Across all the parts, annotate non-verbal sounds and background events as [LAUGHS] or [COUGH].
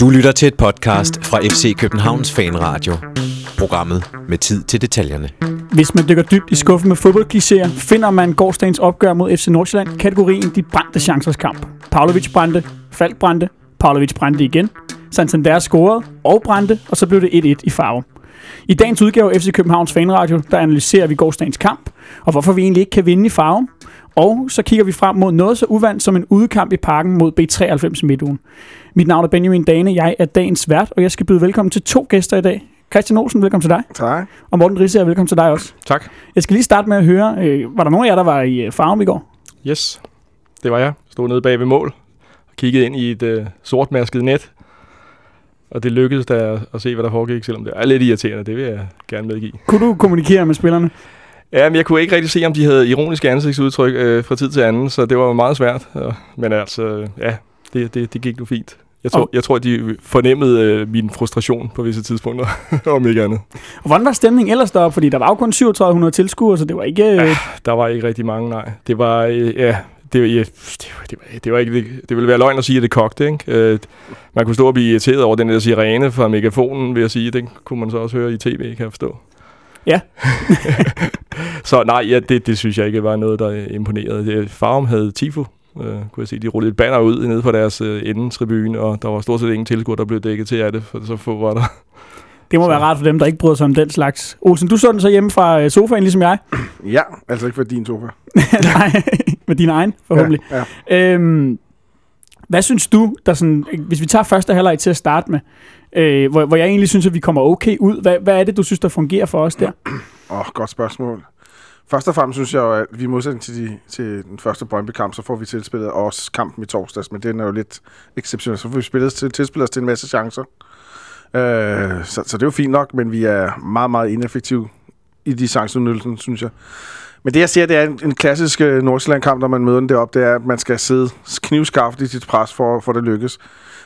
Du lytter til et podcast fra FC Københavns Fanradio. Programmet med tid til detaljerne. Hvis man dykker dybt i skuffen med fodboldklichéer, finder man gårdsdagens opgør mod FC Nordsjælland kategorien de brændte chancers kamp. Pavlovic brændte, Falk brændte, Pavlovic brændte igen, Santander scorede og brændte, og så blev det 1-1 i farve. I dagens udgave af FC Københavns Fanradio, der analyserer vi gårdsdagens kamp, og hvorfor vi egentlig ikke kan vinde i farve. Og så kigger vi frem mod noget så uvandt som en udekamp i parken mod B93 i midtugen. Mit navn er Benjamin Dane, jeg er dagens vært, og jeg skal byde velkommen til to gæster i dag. Christian Olsen, velkommen til dig. Tak. Og Morten Risse, velkommen til dig også. Tak. Jeg skal lige starte med at høre, øh, var der nogen af jer, der var i øh, farven i går? Yes, det var jeg. Stod nede bag ved mål og kiggede ind i et øh, sortmasket net. Og det lykkedes da at se, hvad der foregik, selvom det er lidt irriterende. Det vil jeg gerne medgive. Kunne du kommunikere med spillerne? Ja, men jeg kunne ikke rigtig se, om de havde ironiske ansigtsudtryk øh, fra tid til anden, så det var meget svært. Men altså, ja, det, det, det gik nu fint. Jeg tror, Og- jeg tror de fornemmede øh, min frustration på visse tidspunkter, [LAUGHS] om ikke andet. Og hvordan var stemningen ellers deroppe? Fordi der var jo kun 3700 tilskuere, så det var ikke... Øh, Der var ikke rigtig mange, nej. Det var, øh, ja, det, ja, det, var, det, var, det var ikke, det, det ville være løgn at sige, at det kogte, ikke? Øh, man kunne stå og blive irriteret over den der sirene fra megafonen, vil jeg sige. Den kunne man så også høre i tv, kan jeg forstå. Ja. [LAUGHS] så nej, ja, det, det synes jeg ikke var noget, der imponerede. Det, Farum havde tifo, øh, kunne jeg se. De rullede et banner ud nede fra deres øh, endetribune, og der var stort set ingen tilskuer, der blev dækket til af det, for så få var der. det må så- være rart for dem, der ikke bryder sig om den slags. Olsen, du så den så hjemme fra øh, sofaen, ligesom jeg. Ja, altså ikke for din sofa. [LAUGHS] Nej, med din egen, forhåbentlig. Ja, ja. Øhm, hvad synes du, der sådan, hvis vi tager første halvleg til at starte med, øh, hvor, hvor jeg egentlig synes, at vi kommer okay ud, hvad, hvad er det, du synes, der fungerer for os der? [CLEARS THROAT] Åh, oh, godt spørgsmål. Først og fremmest synes jeg jo, at vi i modsætning til, de, til den første Brøndby-kamp, så får vi tilspillet også kampen i torsdags, men den er jo lidt exceptionel. Så får vi spillet til, tilspillet os til en masse chancer. Øh, så, så det er jo fint nok, men vi er meget, meget ineffektive i de chanceudnyttelsen, synes jeg. Men det, jeg ser, det er en, en klassisk øh, Nordsjælland-kamp, når man møder den deroppe, det er, at man skal sidde knivskarpt i sit pres, for, for det lykkes.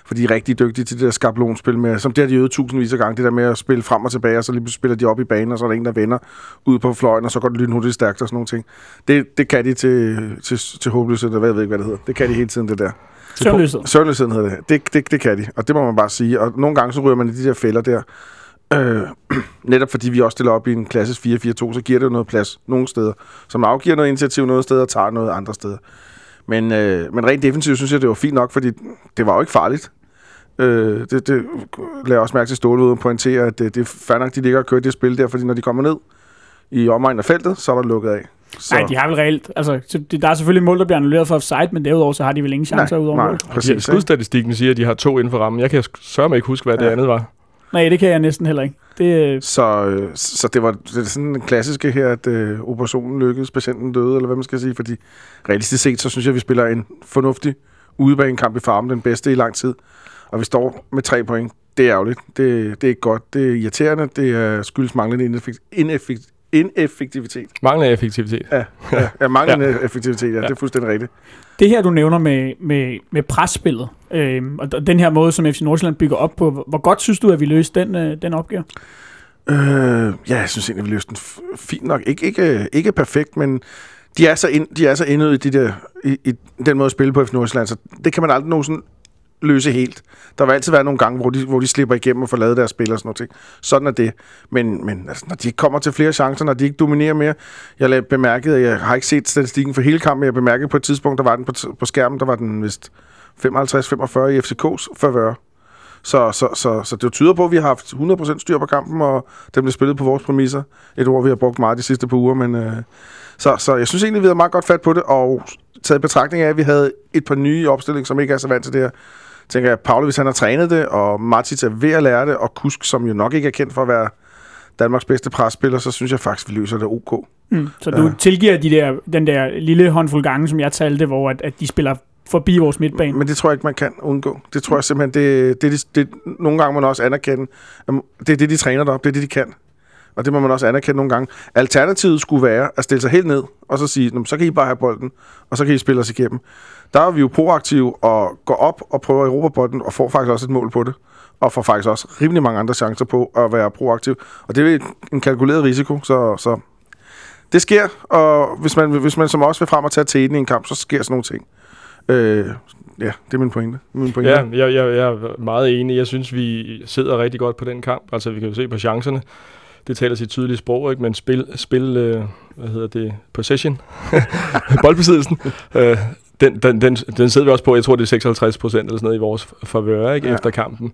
For de er rigtig dygtige til det der skabelonspil, med, som det har de øvet tusindvis af gange, det der med at spille frem og tilbage, og så lige spiller de op i banen, og så er der en, der vender ud på fløjen, og så går det lynhurtigt stærkt og sådan nogle ting. Det, det kan de til, til, til håbløshed, eller hvad jeg ved ikke, hvad det hedder. Det kan de hele tiden, det der. Søvnløshed. Søvnløsheden hedder det. det. Det, det kan de, og det må man bare sige. Og nogle gange så ryger man i de der fælder der. Øh, [CLEARS THROAT] netop fordi vi også stiller op i en klassisk 4-4-2, så giver det jo noget plads nogle steder, som afgiver noget initiativ nogle steder og tager noget andre steder. Men, øh, men rent defensivt synes jeg, det var fint nok, fordi det var jo ikke farligt. Øh, det, det lader jeg også mærke til Ståle ud og pointere, at det, det er fair nok, de ligger og kører det spil der, fordi når de kommer ned i omegnen af feltet, så er der lukket af. Så, Nej, de har vel reelt... Altså, så det- der er selvfølgelig mål, der bliver annulleret for offside, men derudover så har de vel ingen chancer ud over nej, mål. Præcis, ikke? skudstatistikken siger, at de har to inden for rammen. Jeg kan sørge mig ikke huske, hvad det Ja. andet var. Nej, det kan jeg næsten heller ikke. Det, øh, Så, øh, så det var det er sådan en klassiske her, at øh, operationen lykkedes, patienten døde, eller hvad man skal sige, fordi realistisk set, så synes jeg, at vi spiller en fornuftig udebanekamp i farmen, den bedste i lang tid, og vi står med tre point. Det er ærgerligt. Det, det er ikke godt. Det er irriterende. Det er skyldes manglende ineffekt, ineffekt, ineffektivitet. Mangler effektivitet. Ja, ja, ja manglende [LAUGHS] ja. effektivitet, ja, ja, det er fuldstændig rigtigt. det her, du nævner med, med, med presspillet, øh, og den her måde, som FC Nordsjælland bygger op på, hvor- godt synes du, at vi løste den, øh, den opgave? Øh, ja, jeg synes egentlig, vi løste den fint nok. Ikke, ikke, ikke perfekt, men de er så, ind, de er så indøde i, de der, i, i den måde at spille på FC Nordsjælland, så det kan man aldrig nogensinde løse helt. Der vil altid være nogle gange, hvor de, hvor de slipper igennem og får lavet deres spil og sådan noget. ting. Sådan er det. Men, men altså, når de ikke kommer til flere chancer, når de ikke dominerer mere. Jeg bemærkede, bemærket, at jeg har ikke set statistikken for hele kampen, jeg bemærkede på et tidspunkt, der var den på, på skærmen, der var den vist 55-45 i FCK's favør. Så, så, så, så det tyder på, at vi har haft 100% styr på kampen, og den blev spillet på vores præmisser. Et ord, vi har brugt meget de sidste par uger, men... Øh, så, så jeg synes egentlig, vi havde meget godt fat på det, og taget i betragtning af, at vi havde et par nye opstillinger, som ikke er så vant til det her. Tænker jeg, Paolo, hvis han har trænet det, og Martins er ved at lære det, og Kusk, som jo nok ikke er kendt for at være Danmarks bedste presspiller, så synes jeg faktisk, vi løser det ok. Mm. Så du Ja. tilgiver de der, den der lille håndfuld gange, som jeg talte, hvor at, at de spiller forbi vores midtbane. Men det tror jeg ikke, man kan undgå. Det tror jeg simpelthen, det, det, det, det nogle gange må man også anerkende. at Det er det, de træner deroppe. Det er det, de kan. Og det må man også anerkende nogle gange. Alternativet skulle være at stille sig helt ned, og så sige, "Nå, men så kan I bare have bolden, og så kan I spille os igennem. Der er vi jo proaktive og går op og prøver Europabotten og får faktisk også et mål på det. Og får faktisk også rimelig mange andre chancer på at være proaktiv. Og det er en kalkuleret risiko, så, så det sker, og hvis man, hvis man som også vil frem og tage teten i en kamp, så sker sådan nogle ting. Øh, ja, det er min pointe. Min pointe. Ja, jeg, jeg, jeg er meget enig. Jeg synes, vi sidder rigtig godt på den kamp. Altså, vi kan jo se på chancerne. Det taler sit tydelige sprog, ikke? Men spil, spil øh, hvad hedder det, possession, [LAUGHS] boldbesiddelsen, øh, den, den, den, den sidder vi også på, jeg tror det er 56 procent eller sådan noget i vores favør, ikke? Ja. Efter kampen.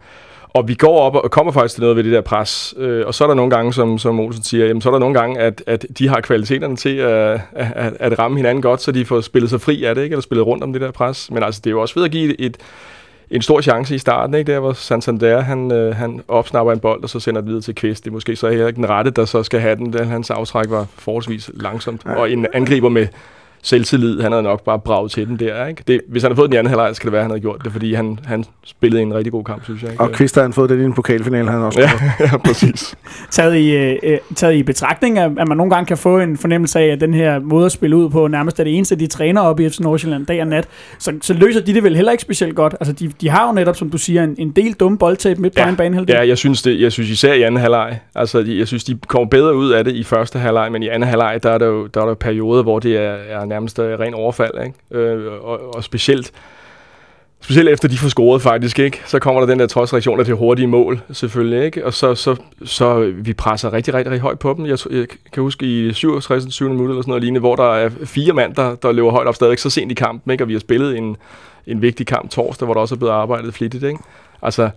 Og vi går op og kommer faktisk til noget ved det der pres. Øh, og så er der nogle gange, som, som Olsen siger, jamen, så er der nogle gange, at, at de har kvaliteterne til at, at, at ramme hinanden godt, så de får spillet sig fri af det, ikke? eller spillet rundt om det der pres. Men altså, det er jo også ved at give et, en stor chance i starten, ikke? Der hvor Santander, han, øh, han opsnapper en bold, og så sender den videre til Kvist. Det er måske så heller ikke den rette, der så skal have den. Den, hans aftræk var forholdsvis langsomt. Og en angriber med selvtillid, han havde nok bare braget til den der, ikke? Det, hvis han havde fået den i anden halvleg, skal det være, at han havde gjort det, fordi han, han spillede en rigtig god kamp, synes jeg. Ikke? Og Kvist havde han fået det i en pokalfinale, han også. ja, [LAUGHS] ja, præcis. Taget i, øh, øh, taget i betragtning, at, at man nogle gange kan få en fornemmelse af, at den her måde at spille ud på nærmest er det eneste, de træner op i FC Nordsjælland dag og nat, så, så løser de det vel heller ikke specielt godt. Altså, de, de har jo netop, som du siger, en, en del dumme boldtab midt på Ja, egen banehalvdel. Ja, jeg synes, det, jeg synes især i anden halvleg. Altså, jeg synes, de kommer bedre ud af det i første halvleg, men i anden halvleg, der er der jo der er der perioder, hvor det er, er nærmest øh, ren overfald, ikke? Øh, og, og specielt, specielt efter de får scoret faktisk, ikke? Så kommer der den der trodsreaktion der til hurtige mål, selvfølgelig, ikke? Og så, så, så vi presser rigtig, rigtig, rigtig højt på dem. Jeg, jeg kan huske i 67. 7. minut eller sådan noget lignende, hvor der er fire mand, der, der løber højt op stadigvæk så sent i kampen, ikke? Og vi har spillet en, en vigtig kamp torsdag, hvor der også er blevet arbejdet flittigt, ikke? Altså,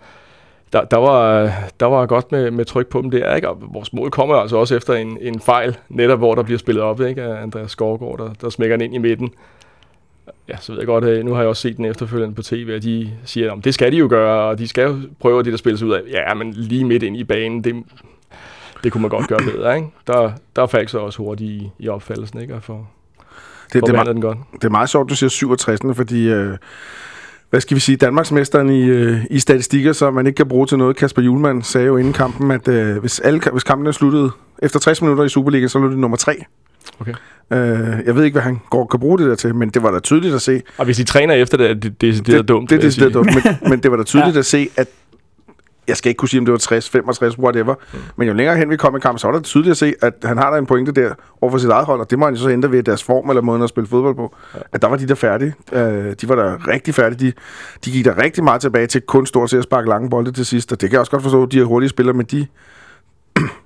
der, der, var, der var godt med, med tryk på dem der, ikke? Og vores mål kommer altså også efter en, en fejl, netop hvor der bliver spillet op, ikke? Af Andreas Skovgaard, der, der smækker den ind i midten. Ja, så ved jeg godt, øh, nu har jeg også set den efterfølgende på tv, at de siger, at det skal de jo gøre, og de skal jo prøve at det, der spilles ud af. Ja, men lige midt ind i banen, det, det kunne man godt gøre bedre, ikke? Der, der faldt så også hurtigt i, i opfattelsen, ikke? Og for, Det, det, er, for me- den godt. det er meget sjovt, du siger 67, fordi... Øh, hvad skal vi sige, Danmarksmesteren i, øh, i statistikker, som man ikke kan bruge til noget. Kasper Julemand sagde jo inden kampen, at øh, hvis, alle, hvis kampen er sluttet efter 60 minutter i Superliga, så lå det nummer 3. Okay. Øh, jeg ved ikke, hvad han går, kan bruge det der til, men det var da tydeligt at se. Og hvis de træner efter det, er det, det, er dumt. Det, jeg det, det, sige. dumt, men, men det var da tydeligt ja. at se, at jeg skal ikke kunne sige, om det var 60, 65, whatever. Mm. Men jo længere hen vi kom i kampen, så var det tydeligt at se, at han har der en pointe der over for sit eget hold, og det må han jo så ændre ved deres form eller måden at spille fodbold på. Ja. At der var de der færdige. Øh, de var der rigtig færdige. De, de gik der rigtig meget tilbage til kun stort set at sparke lange bolde til sidst, og det kan jeg også godt forstå, de er hurtige spillere, men de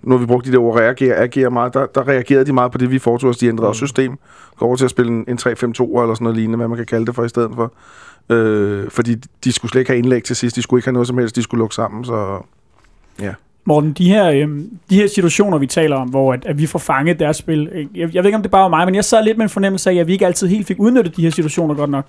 nu har vi brugt de der ord, reagere, agerer meget, der, der reagerede de meget på det, vi foretog os. De ændrede også system. Går over til at spille en, en 3-5-2 eller sådan noget lignende, hvad man kan kalde det for i stedet for. Øh, fordi de skulle slet ikke have indlæg til sidst. De skulle ikke have noget som helst. De skulle lukke sammen, så... Morten, de her, øh, de her situationer, vi taler om, hvor at, at vi får fanget deres spil, øh, jeg, jeg ved ikke, om det bare var mig, men jeg sad lidt med en fornemmelse af, at vi ikke altid helt fik udnyttet de her situationer godt nok.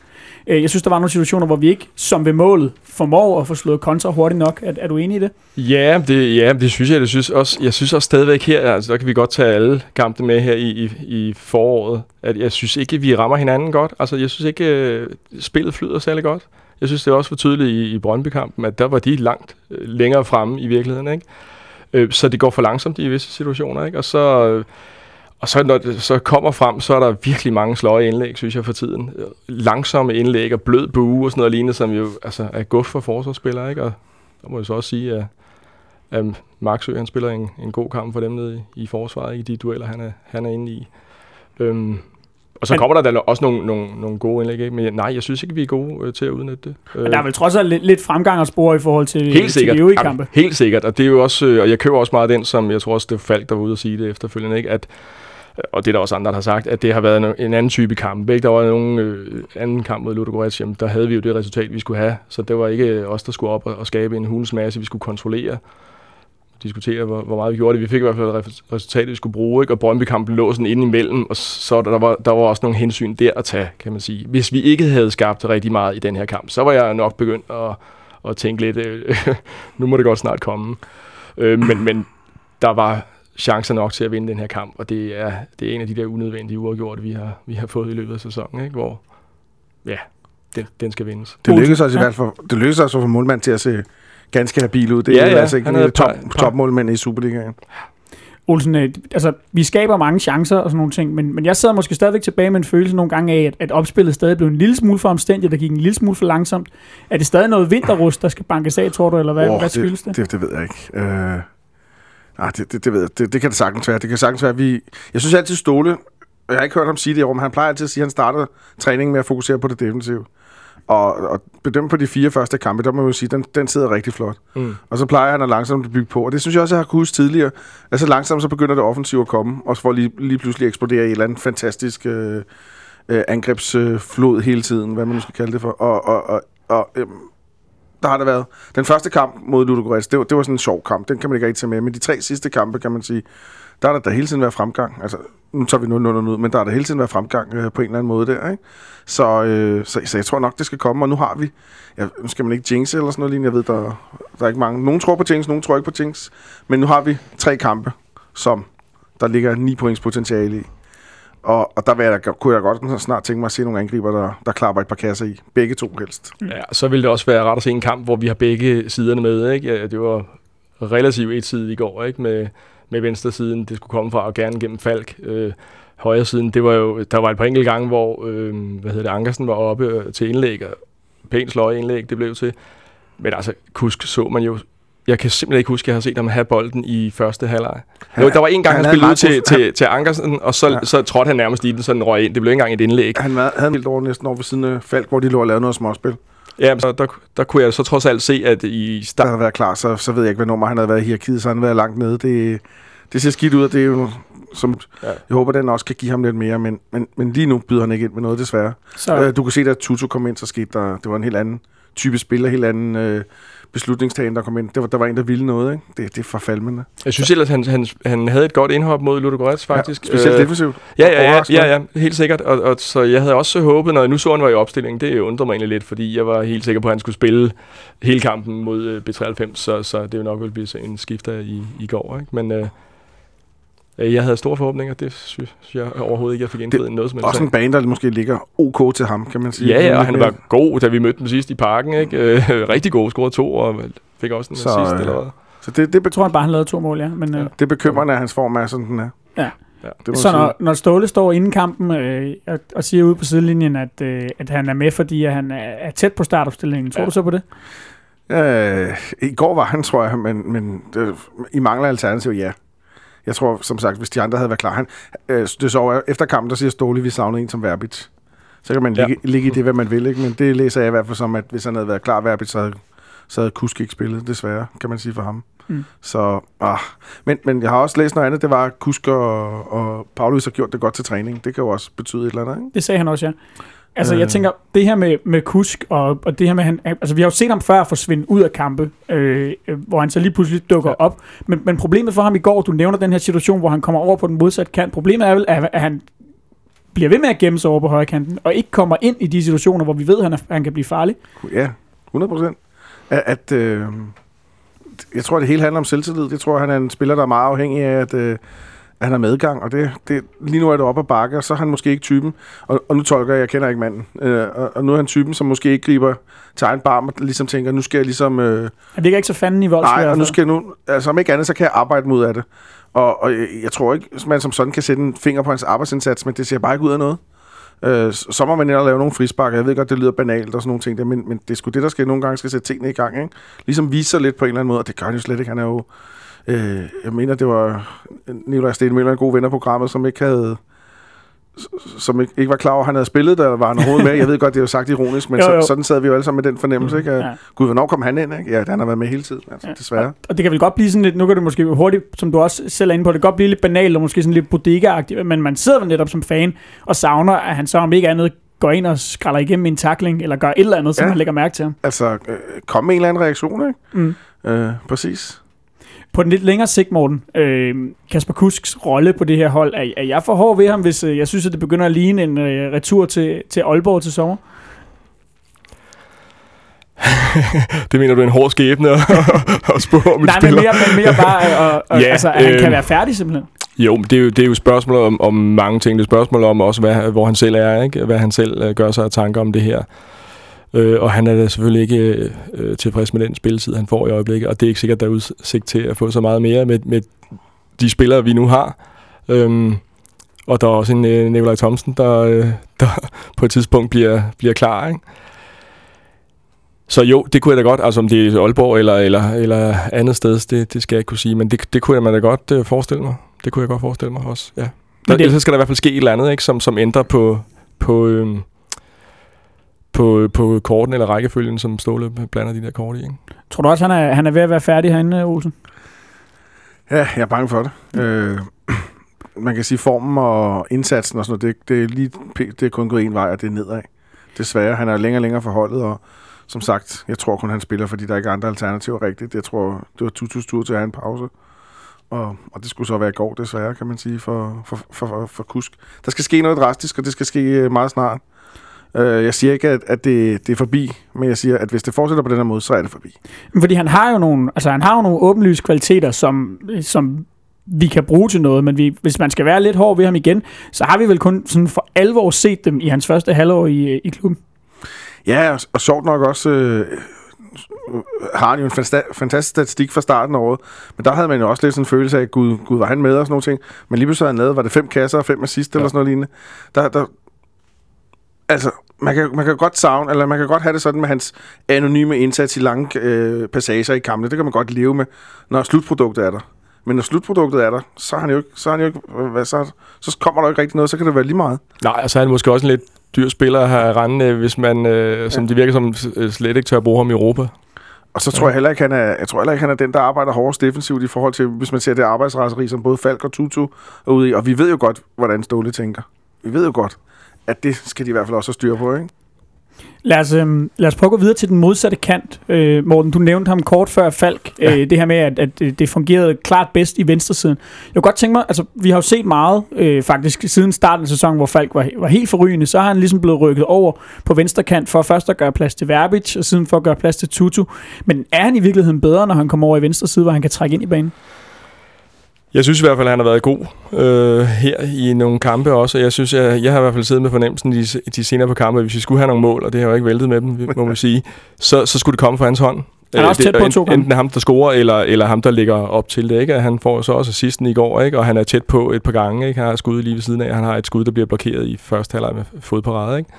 Øh, jeg synes, der var nogle situationer, hvor vi ikke, som ved målet, formår at få slået kontra hurtigt nok. Er, er du enig i det? Ja, det, ja, det synes jeg. Det synes også, jeg synes også stadigvæk her, altså der kan vi godt tage alle kampe med her i, i, i foråret, at jeg synes ikke, vi rammer hinanden godt. Altså jeg synes ikke, øh, spillet flyder særlig godt. Jeg synes, det er også for tydeligt i, i Brøndby-kampen, at der var de langt øh, længere fremme i virkeligheden, ikke? Øh, så det går for langsomt i visse situationer, ikke? Og så, øh, og så når det så kommer frem, så er der virkelig mange sløje indlæg, synes jeg, for tiden. Langsomme indlæg og blød bue og sådan noget lignende, som jo altså, er godt for forsvarsspillere, ikke? Og der må jeg så også sige, at at Marksø, han spiller en, en god kamp for dem nede i, i forsvaret, i de dueller, han er, han er inde i. Øhm, og så Men- kommer der da også nogle, nogle, nogle gode indlæg, ikke? men nej, jeg synes ikke, vi er gode øh, til at udnytte det. Men der er vel trods alt lidt, lidt fremgang at spore i forhold til, Helt til sikkert. de øvrige Jamen, kampe. helt sikkert. Og det er jo også, øh, og jeg køber også meget den, som jeg tror også, det Falk, der var ude at sige det efterfølgende, ikke? At, øh, og det er der også andre, der har sagt, at det har været en, en anden type kamp. Ikke? Der var nogen øh, anden kamp mod Ludogorets, jamen, der havde vi jo det resultat, vi skulle have. Så det var ikke os, der skulle op og, og skabe en hulens masse, vi skulle kontrollere diskutere, hvor, hvor meget vi gjorde det. Vi fik i hvert fald et re- resultat, vi skulle bruge, ikke? og Brøndby-kampen lå sådan inde imellem, og så der var, der var også nogle hensyn der at tage, kan man sige. Hvis vi ikke havde skabt rigtig meget i den her kamp, så var jeg nok begyndt at, at tænke lidt, øh, [LAUGHS] nu må det godt snart komme. Øh, men, men der var chancer nok til at vinde den her kamp, og det er, det er en af de der unødvendige uafgjorte, vi har, vi har fået i løbet af sæsonen, ikke? hvor ja, den, den skal vindes. Det lykkedes os i hvert fald det lykkedes os få målmand til at se ganske habil ud. Det Ja, er ja, altså ikke en top, par- topmålmænd i Superligaen. Olsen, øh, altså, vi skaber mange chancer og sådan nogle ting, men, men jeg sidder måske stadigvæk tilbage med en følelse nogle gange af, at, at opspillet stadig blev en lille smule for omstændigt, der gik en lille smule for langsomt. Er det stadig noget vinterrust, der skal bankes af, tror du, eller hvad, oh, hvad skyldes det? det? Det, det ved jeg ikke. Øh, nej, det, det, det, ved jeg. Det, det kan det sagtens være. Det kan sagtens være, vi... Jeg synes altid Ståle, og jeg har ikke hørt ham sige det i år, men han plejer altid at sige, at han starter træningen med at fokusere på det defensive. Og, og bedømt på de fire første kampe, der må man jo sige, den, den sidder rigtig flot. Mm. Og så plejer han at langsomt bygge på. Og det synes jeg også, jeg har kunnet huske tidligere. Altså langsomt så begynder det offensive at komme, og så får lige, lige pludselig eksplodere i et eller andet fantastisk øh, øh, angrebsflod hele tiden, hvad man nu skal kalde det for. Og, og, og, og øh, der har det været... Den første kamp mod Ludogorets, det var, det var sådan en sjov kamp. Den kan man ikke rigtig tage med. Men de tre sidste kampe, kan man sige, der har der, der hele tiden været fremgang. Altså, nu tager vi 0 0 ud, men der har der hele tiden været fremgang øh, på en eller anden måde der, ikke? Så, øh, så, så jeg tror nok, det skal komme, og nu har vi... Ja, nu skal man ikke jinx eller sådan noget lignende. Jeg ved, der, der er ikke mange. Nogen tror på jinx, nogen tror ikke på jinx. Men nu har vi tre kampe, som der ligger 9 points potentiale i. Og, og der vil jeg, da- kunne jeg godt snart tænke mig at se nogle angriber, der, der klapper et par kasser i. Begge to helst. Mm. Ja, så ville det også være rart at se en kamp, hvor vi har begge siderne med. Ikke? Ja, Det var relativt et side i går, ikke? Med, med venstre siden, det skulle komme fra, og gerne gennem Falk. Øh, højre siden, det var jo, der var et par enkelte gange, hvor øh, hvad hedder det, Ankersen var oppe øh, til indlæg, og pænt sløje indlæg, det blev til. Men altså, Kusk så man jo jeg kan simpelthen ikke huske, at jeg har set ham have bolden i første halvleg. Jo, der var en gang, han han, spillede ud til, til, til Ankersen, og så, Ja. ja. så trådte han nærmest i den, så den røg ind. Det blev ikke engang et indlæg. Han var- havde en helt over næsten over ved siden af Falk, hvor de lå og lavede noget småspil. Ja, så der, der kunne jeg så trods alt se, at i Der start... havde været klar, så, så ved jeg ikke, hvad nummer han havde været i hierarkiet, så han havde været langt nede. Det, det ser skidt ud, og det er jo... Som, Ja. Jeg håber, den også kan give ham lidt mere, men, men, men lige nu byder han ikke ind med noget, desværre. Så, Øh, du kan se, da Tutu kom ind, så skete der... Det var en helt anden type spiller, helt anden øh, beslutningstagen, der kom ind. Det var, der var en, der ville noget, ikke? Det, det er forfaldende. Jeg synes ellers, han, han, han havde et godt indhop mod Ludogorets, faktisk. Ja, specielt Øh, defensivt. Ja, ja, ja, ja, ja, helt sikkert. Og, og, så jeg havde også håbet, når jeg nu så, han var i opstillingen, det undrer mig egentlig lidt, fordi jeg var helt sikker på, at han skulle spille hele kampen mod øh, B93, så, så det jo nok ville blive en skifter i, i går. Ikke? Men øh, jeg havde store forhåbninger, det synes jeg overhovedet ikke, jeg fik indfriet noget som helst. Også en bane, der måske ligger ok til ham, kan man sige. Ja, ja, og han mere- var god, da vi mødte dem sidst i parken. Ikke? Øh, [LAUGHS] rigtig god, scorede to, og fik også en Så, assist øh, eller hvad. Så det, det, jeg tror han bare, han lavede to mål, ja. Men, øh, det er bekymrende, at hans form er, sådan den er. Ja. Ja. Det Så når, når Ståle står inden kampen øh, og, og siger ude på sidelinjen, at, øh, at han er med, fordi at han er, er tæt på startopstillingen, tror Ja. du så på det? Øh, I går var han, tror jeg, men, men det, I mangler alternativ, ja. Jeg tror, som sagt, hvis de andre havde været klar. Han, øh, det så over, efter kampen, der siger Ståle, vi savner en som Verbit. Så kan man Ja. ligge, ligge i det, hvad man vil, ikke? men det læser jeg i hvert fald som, at hvis han havde været klar Verbit, så havde, så havde Kusk ikke spillet, desværre, kan man sige for ham. Mm. Så, ah. men, men jeg har også læst noget andet, det var, at Kusk og, og Paulus har gjort det godt til træning. Det kan jo også betyde et eller andet, ikke? Det sagde han også, ja. Altså, Øh. jeg tænker, det her med, med Kusk, og, og det her med, han, altså, vi har jo set ham før forsvinde ud af kampe, øh, øh, hvor han så lige pludselig dukker ja. Op. Men, men problemet for ham i går, du nævner den her situation, hvor han kommer over på den modsatte kant. Problemet er vel, at, at han bliver ved med at gemme sig over på højre kanten, og ikke kommer ind i de situationer, hvor vi ved, at han, er, han kan blive farlig. Ja, 100 procent. At, at øh, jeg tror, det hele handler om selvtillid. Jeg tror, han er en spiller, der er meget afhængig af, at, øh, at han har medgang. Og det, det, lige nu er det op ad bakke, og så er han måske ikke typen. Og, og nu tolker jeg, jeg kender ikke manden. Øh, og, og nu er han typen, som måske ikke griber til egen barm og ligesom tænker, nu skal jeg ligesom... Øh, Han ligger ikke så fanden i voldsfærd. nej, og nu skal jeg nu... Altså om ikke andet, så kan jeg arbejde mod af det. Og, og jeg, jeg tror ikke, man som sådan kan sætte en finger på hans arbejdsindsats, men det ser bare ikke ud af noget. Øh, så må man og lave nogle frispark. Jeg ved godt, det lyder banalt og sådan nogle ting, der, men, men det er sgu det, der skal nogle gange skal sætte tingene i gang. Ikke? Ligesom vise sig lidt på en eller anden måde, og det gør han jo slet ikke. Han er jo... Øh, jeg mener, det var Nikolaj Stenmøller, en god ven af programmet, som ikke havde som ikke, ikke var klar over, at han havde spillet, der var han overhovedet med. Jeg ved godt, det er jo sagt ironisk, men Jo, jo. Så, sådan sad vi jo alle sammen med den fornemmelse, ikke? At, Ja. Gud, hvornår kom han ind, ikke? Ja, han har været med hele tiden, altså, Ja. desværre. Og det kan vel godt blive sådan lidt, nu kan det måske hurtigt, som du også selv er inde på, det kan godt blive lidt banalt og måske sådan lidt bodega men man sidder vel netop som fan og savner, at han så om ikke andet går ind og skralder igennem en takling, eller gør et eller andet, som Ja. man lægger mærke til ham. Altså, øh, kom med en eller anden reaktion, ikke? Mm. Øh, præcis. På den lidt længere sigt, Morten, øh, Kasper Kusks rolle på det her hold, er, er jeg for hård ved ham, hvis øh, jeg synes, at det begynder at ligne en øh, retur til, til Aalborg til sommer? [LAUGHS] Det mener du er en hård skæbne at, [LAUGHS] at spå om Nej, men mere, men mere bare, øh, og, og, [LAUGHS] Ja, altså, at han øh, kan være færdig simpelthen. Jo, det er jo, det er jo et spørgsmål om, om mange ting. Det er et spørgsmål om også, hvad, hvor han selv er, ikke? hvad han selv øh, gør sig af tanker om det her. Øh, og han er da selvfølgelig ikke øh, tilfreds med den spilletid, han får i øjeblikket, og det er ikke sikkert, der er udsigt til at få så meget mere med, med de spillere, vi nu har. Øhm, og der er også en øh, Nikolaj Thomsen, der, øh, [LAUGHS] der på et tidspunkt bliver, bliver klar. Ikke? Så jo, det kunne jeg da godt, altså om det er Aalborg eller, eller, eller andet sted, det, det skal jeg ikke kunne sige, men det, det kunne jeg man da godt øh, forestille mig. Det kunne jeg godt forestille mig også, ja. Der, det- ellers skal der i hvert fald ske et eller andet, ikke, som, som ændrer på, på, øhm, på, på korten eller rækkefølgen, som Ståle blander de der kort i. Ikke? Tror du også, han er, han er ved at være færdig herinde, Olsen? Ja, jeg er bange for det. Øh, [CLEARS THROAT] man kan sige, formen og indsatsen og sådan noget, det, det, er lige, det er kun gået en vej, og det er nedad. Desværre, han er længere og længere forholdet, og som sagt, jeg tror kun, han spiller, fordi der ikke er andre alternativer rigtigt. Jeg tror, det var Tutus tur til at have en pause. Og, og det skulle så være i går, desværre, kan man sige, for, for, for, for, for Kusk. Der skal ske noget drastisk, og det skal ske øh, meget snart. Øh, jeg siger ikke, at, at det, det er forbi, men jeg siger, at hvis det fortsætter på den her måde, så er det forbi. Fordi han har jo nogle, altså han har jo nogle åbenlyse kvaliteter, som, som vi kan bruge til noget, men vi, hvis man skal være lidt hård ved ham igen, så har vi vel kun sådan for alvor set dem i hans første halvår i, i klubben. Ja, og, og sjovt nok også øh, har han jo en fanta- fantastisk statistik fra starten af året, men der havde man jo også lidt sådan en følelse af, at Gud, Gud var han med og sådan nogle ting. Men lige pludselig havde han lavet, var det fem kasser og fem assist ja. eller sådan noget lignende. Der, der, altså, man kan, man kan godt savne, eller man kan godt have det sådan med hans anonyme indsats i lange øh, passager i kampene. Det kan man godt leve med, når slutproduktet er der. Men når slutproduktet er der, så er han jo ikke, så, er han jo ikke hvad, så, så kommer der jo ikke rigtig noget, så kan det være lige meget. Nej, altså han er måske også en lidt dyr spiller at have rendende, hvis man, øh, som ja. det virker som, øh, slet ikke tør at bruge ham i Europa. Og så tror jeg heller ikke, han er, jeg tror heller ikke, han er den, der arbejder hårdest defensivt i forhold til, hvis man ser det arbejdsraseri, som både Falk og Tutu er ude i. Og vi ved jo godt, hvordan Ståle tænker. Vi ved jo godt, at det skal de i hvert fald også have styr på, ikke? Lad os, øhm, lad os prøve at gå videre til den modsatte kant. Øh, Morten, du nævnte ham kort før Falk. Ja. Øh, det her med, at, at det fungerede klart bedst i venstresiden. Jeg kunne godt tænke mig, altså vi har jo set meget øh, faktisk siden starten af sæsonen, hvor Falk var, var helt forrygende, så har han ligesom blevet rykket over på venstre kant for først at gøre plads til Verbic, og siden for at gøre plads til Tutu. Men er han i virkeligheden bedre, når han kommer over i venstre side, hvor han kan trække ind i banen? Jeg synes i hvert fald, at han har været god øh, her i nogle kampe også. Jeg synes, jeg, jeg har i hvert fald siddet med fornemmelsen de, de senere på kampe, hvis vi skulle have nogle mål, og det har jo ikke væltet med dem, må man sige, så, så skulle det komme fra hans hånd. Han er også tæt på to gange. Enten ham, der scorer, eller, eller ham, der ligger op til det. Ikke? Han får så også assisten i går, ikke? og han er tæt på et par gange. Ikke? Han har skud lige ved siden af. Han har et skud, der bliver blokeret i første halvleg med fodparade. Ikke?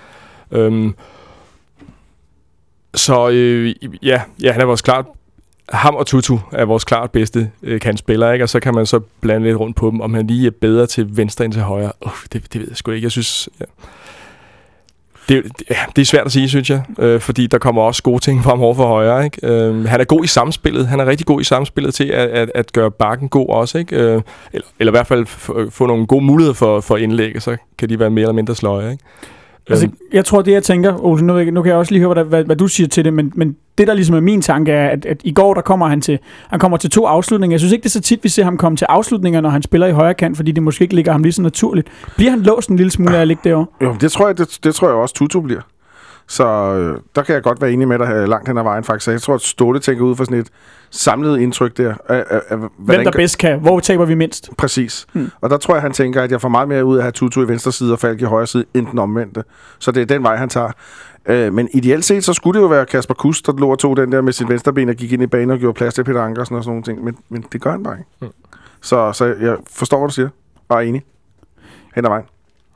Øhm, så øh, ja, ja, han er vores klart ham og Tutu er vores klart bedste øh, kantspillere, ikke? og så kan man så blande lidt rundt på dem, om han lige er bedre til venstre end til højre. Uh, det, det ved jeg sgu ikke. Jeg synes... Ja. Det, det, det er svært at sige, synes jeg, øh, fordi der kommer også gode ting frem over for højre. Ikke? Øh, han er god i samspillet. Han er rigtig god i samspillet til at, at, at gøre bakken god også. Ikke? Øh, eller, eller i hvert fald få nogle gode muligheder for, for indlæg, og så kan de være mere eller mindre sløje. Ikke? Altså, øhm. jeg tror, det jeg tænker, Olsen, nu, nu kan jeg også lige høre, hvad, hvad, hvad du siger til det, men, men det, der ligesom er min tanke, er, at, at i går, der kommer han til, han kommer til to afslutninger. Jeg synes ikke, det er så tit, vi ser ham komme til afslutninger, når han spiller i højre kant, fordi det måske ikke ligger ham lige så naturligt. Bliver han låst en lille smule af at ligge derovre? Jo, det tror jeg, det, det tror jeg også, Tutu bliver. Så øh, der kan jeg godt være enig med dig øh, langt hen ad vejen, faktisk. Så jeg tror, at Ståle tænker ud for sådan et samlet indtryk der. Af, af, af, Hvem der bedst kan? Hvor taber vi mindst? Præcis. Hmm. Og der tror jeg, han tænker, at jeg får meget mere ud af at have Tutu i venstre side og Falk i højre side, end den omvendte. Så det er den vej, han tager. Øh, men ideelt set, så skulle det jo være Kasper Kuss, der lå og tog den der med sit venstre ben og gik ind i banen og gjorde plads til Peter Ankersen og sådan nogle ting. Men, men det gør han bare ikke. Hmm. Så, så jeg forstår, hvad du siger. Og er enig. Hen ad vejen.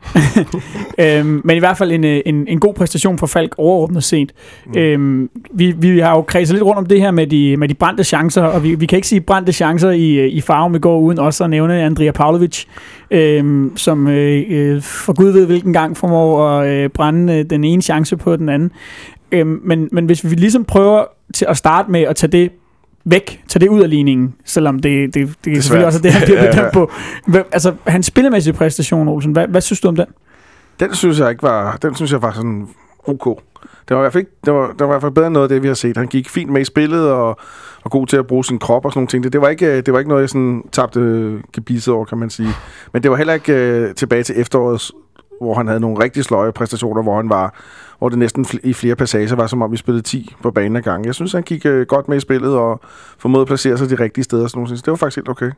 [LAUGHS] øhm, men i hvert fald en, øh, en, en god præstation for Falk overordnet set. Mm. Øhm, vi, vi har jo kredset lidt rundt om det her med de, med de brændte chancer, og vi, vi kan ikke sige brændte chancer i, øh, i farven i går, uden også at nævne Andrea Pavlovic, øhm, som øh, øh, for gud ved hvilken gang formår at øh, brænde øh, den ene chance på den anden. Øhm, men, men hvis vi ligesom prøver til at starte med at tage det væk, tage det ud af ligningen, selvom det, det, det, det er selvfølgelig også det, han bliver bedømt på. Altså, hans spillemæssige præstation, Olsen, hvad, hvad synes du om den? Den synes jeg ikke var, den synes jeg var sådan ok. Det var i hvert fald, ikke, det var, det var i hvert fald bedre end noget af det, vi har set. Han gik fint med i spillet, og, og god til at bruge sin krop og sådan nogle ting. Det, det, var, ikke, det var ikke noget, jeg sådan tabte gebisset over, kan man sige. Men det var heller ikke uh, tilbage til efteråret, hvor han havde nogle rigtig sløje præstationer, hvor han var, hvor det næsten i flere passager var, som om vi spillede 10 på banen ad gang. Jeg synes, han gik uh, godt med i spillet og formåede at placere sig de rigtige steder. Sådan nogle. Det var faktisk helt okay.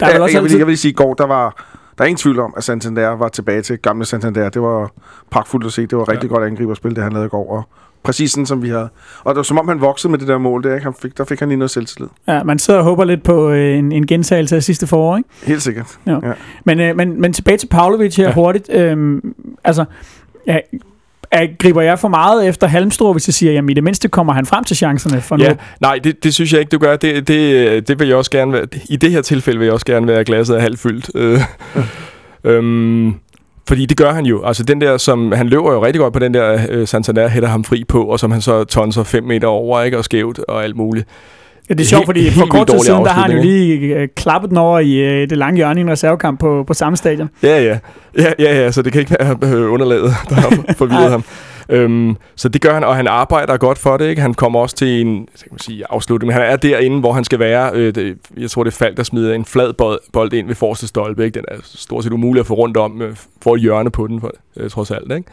Der er jeg, også jeg, vil, jeg vil sige, i går, der var, der er ingen tvivl om, at Santander var tilbage til gamle Santander. Det var pakfuldt at se. Det var rigtig ja. godt angriberspil, det han lavede i går. Og præcis sådan, som vi havde. Og det var som om, han voksede med det der mål. Der, ikke? Han fik, der fik han lige noget selvtillid. Ja, man sidder og håber lidt på øh, en, en gentagelse af sidste forår, ikke? Helt sikkert. Ja. Ja. Men, øh, men, men tilbage til Pavlovic her ja. hurtigt. Øh, altså, ja, griber jeg for meget efter Halmstrå, hvis jeg siger, jamen i det mindste kommer han frem til chancerne for ja, nu? Nej, det, det synes jeg ikke, du gør. Det, det, det vil jeg også gerne være, I det her tilfælde vil jeg også gerne være glasset af halvt fyldt. Øh, [LAUGHS] øhm, fordi det gør han jo. Altså den der, som han løber jo rigtig godt på den der, øh, Santander hætter ham fri på, og som han så tonser 5 meter over, ikke? Og skævt og alt muligt. Ja, det er sjovt, fordi for kort tid siden, der har han jo afslutning, lige øh, klappet den over i øh, det lange hjørne i en reservekamp på, på samme stadion. Ja, ja. Ja, ja, ja, så det kan ikke være øh, underlaget, der har forvirret Nej. ham. Øhm, så det gør han, og han arbejder godt for det. Ikke? Han kommer også til en så kan man sige, afslutning, men han er derinde, hvor han skal være. Øh, det, jeg tror, det er Falk, der smider en flad bold, ind ved forreste stolpe. Ikke? Den er stort set umulig at få rundt om, øh, for et hjørne på den, for, øh, trods alt. Ikke?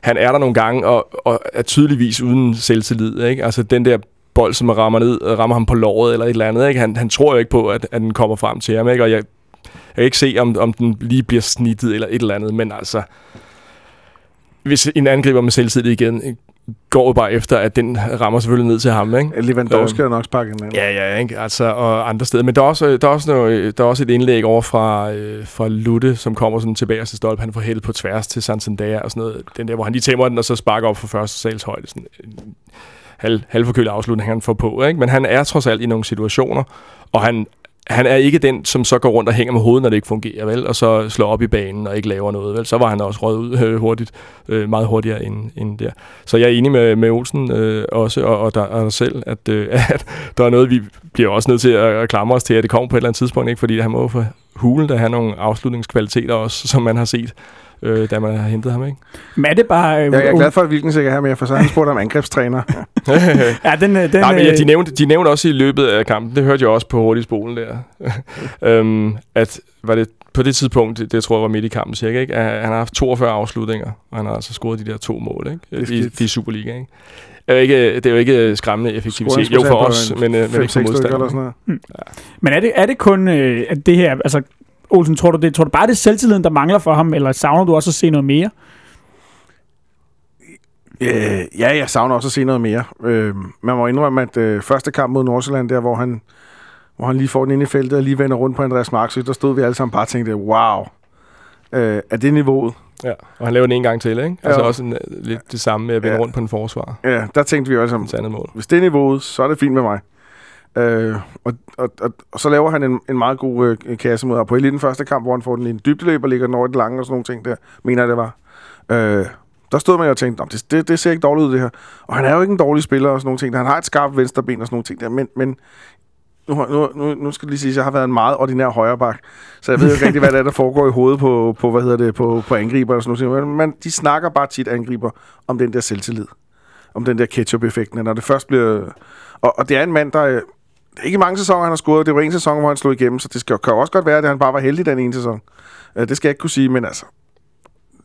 Han er der nogle gange, og, og er tydeligvis uden selvtillid. Ikke? Altså den der bold, som rammer ned, rammer ham på låret eller et eller andet. Ikke? Han, han tror jo ikke på, at, at den kommer frem til ham. Ikke? Og jeg, jeg kan ikke se, om, om den lige bliver snittet eller et eller andet, men altså... Hvis en angriber med selvtillid igen øh, går jo bare efter, at den rammer selvfølgelig ned til ham, ikke? Lewandowski Øhm, nok sparket den. Ja, ja, ikke? Altså, og andre steder. Men der er også, der er også, noget, der er også et indlæg over fra, øh, fra Lutte, som kommer sådan tilbage til stolpe. Han får hældet på tværs til Santander og sådan noget. Den der, hvor han lige tæmmer den, og så sparker op for første sals højde. Sådan en halv, halvforkølet afslutning, han får på. Ikke? Men han er trods alt i nogle situationer, og han, han er ikke den, som så går rundt og hænger med hovedet, når det ikke fungerer, vel? Og så slår op i banen og ikke laver noget, vel? Så var han også røget ud øh, hurtigt, øh, meget hurtigere end, end der. Så jeg er enig med, med Olsen øh, også, og, og, der, og dig selv, at, øh, [LAUGHS] at der er noget, vi bliver også nødt til at, at klamre os til, at det kommer på et eller andet tidspunkt, ikke? Fordi han må jo for hulen, der har nogle afslutningskvaliteter også, som man har set, øh, da man har hentet ham, ikke? Men er det bare... Øh, Jeg, jeg er glad for, at Wilkens ikke er her med, for så har han spurgt om angrebstræner. [LAUGHS] Ja, den, øh, den, Nej, men ja, øh, de, nævnte, de nævnte også i løbet af kampen, det hørte jeg også på hurtigt spolen der, [LAUGHS] øhm, at var det på det tidspunkt, det, det tror jeg var midt i kampen cirka, ikke? at han har haft 42 afslutninger, og han har altså scoret de der to mål Det er ikke? I, i Superliga. Ikke? Det er jo ikke, det er jo ikke skræmmende effektivitet, jo for os, men, øh, men ikke for 5-6 stykker eller modstanderne. sådan noget. Men er det, er det kun øh, at det her... Altså, Olsen, tror du, det, tror du bare, det er selvtilliden, der mangler for ham, eller savner du også at se noget mere? Øh, ja, jeg savner også at se noget mere. Øh, man må indrømme, at øh, første kamp mod Nordsjælland, der hvor han, hvor han lige får den ind i feltet og lige vender rundt på Andreas Marksø, der stod vi alle sammen bare og tænkte, wow, øh, er det niveauet? Ja, og han laver den en gang til, ikke? Altså Ja. også en, øh, lidt det samme med at vende Ja. rundt på en forsvar. Ja, der tænkte vi andet mål. hvis det er niveauet, så er det fint med mig. Øh, og, og, og, og, så laver han en, en meget god øh, kasse mod Apoel i den første kamp, hvor han får den i en dybdeløb og ligger den over i lange og sådan nogle ting der, mener jeg det var. Øh, der stod man jo og tænkte, det, det, det ser ikke dårligt ud det her. Og han er jo ikke en dårlig spiller og sådan nogle ting. Han har et skarpt venstreben og sådan nogle ting der, men, men nu, nu, nu, nu skal jeg lige sige, at jeg har været en meget ordinær højreback, så jeg ved jo ikke rigtig, hvad det er, der foregår i hovedet på, på hvad hedder det, på, på angriber og sådan noget. Men man, de snakker bare tit angriber om den der selvtillid. Om den der ketchup-effekten, når det først bliver... Og, og det er en mand, der... Øh, det er ikke mange sæsoner, han har scoret. Det var en sæson, hvor han slog igennem, så det skal, kan jo også godt være, at han bare var heldig den ene sæson. Øh, Det skal jeg ikke kunne sige, men altså...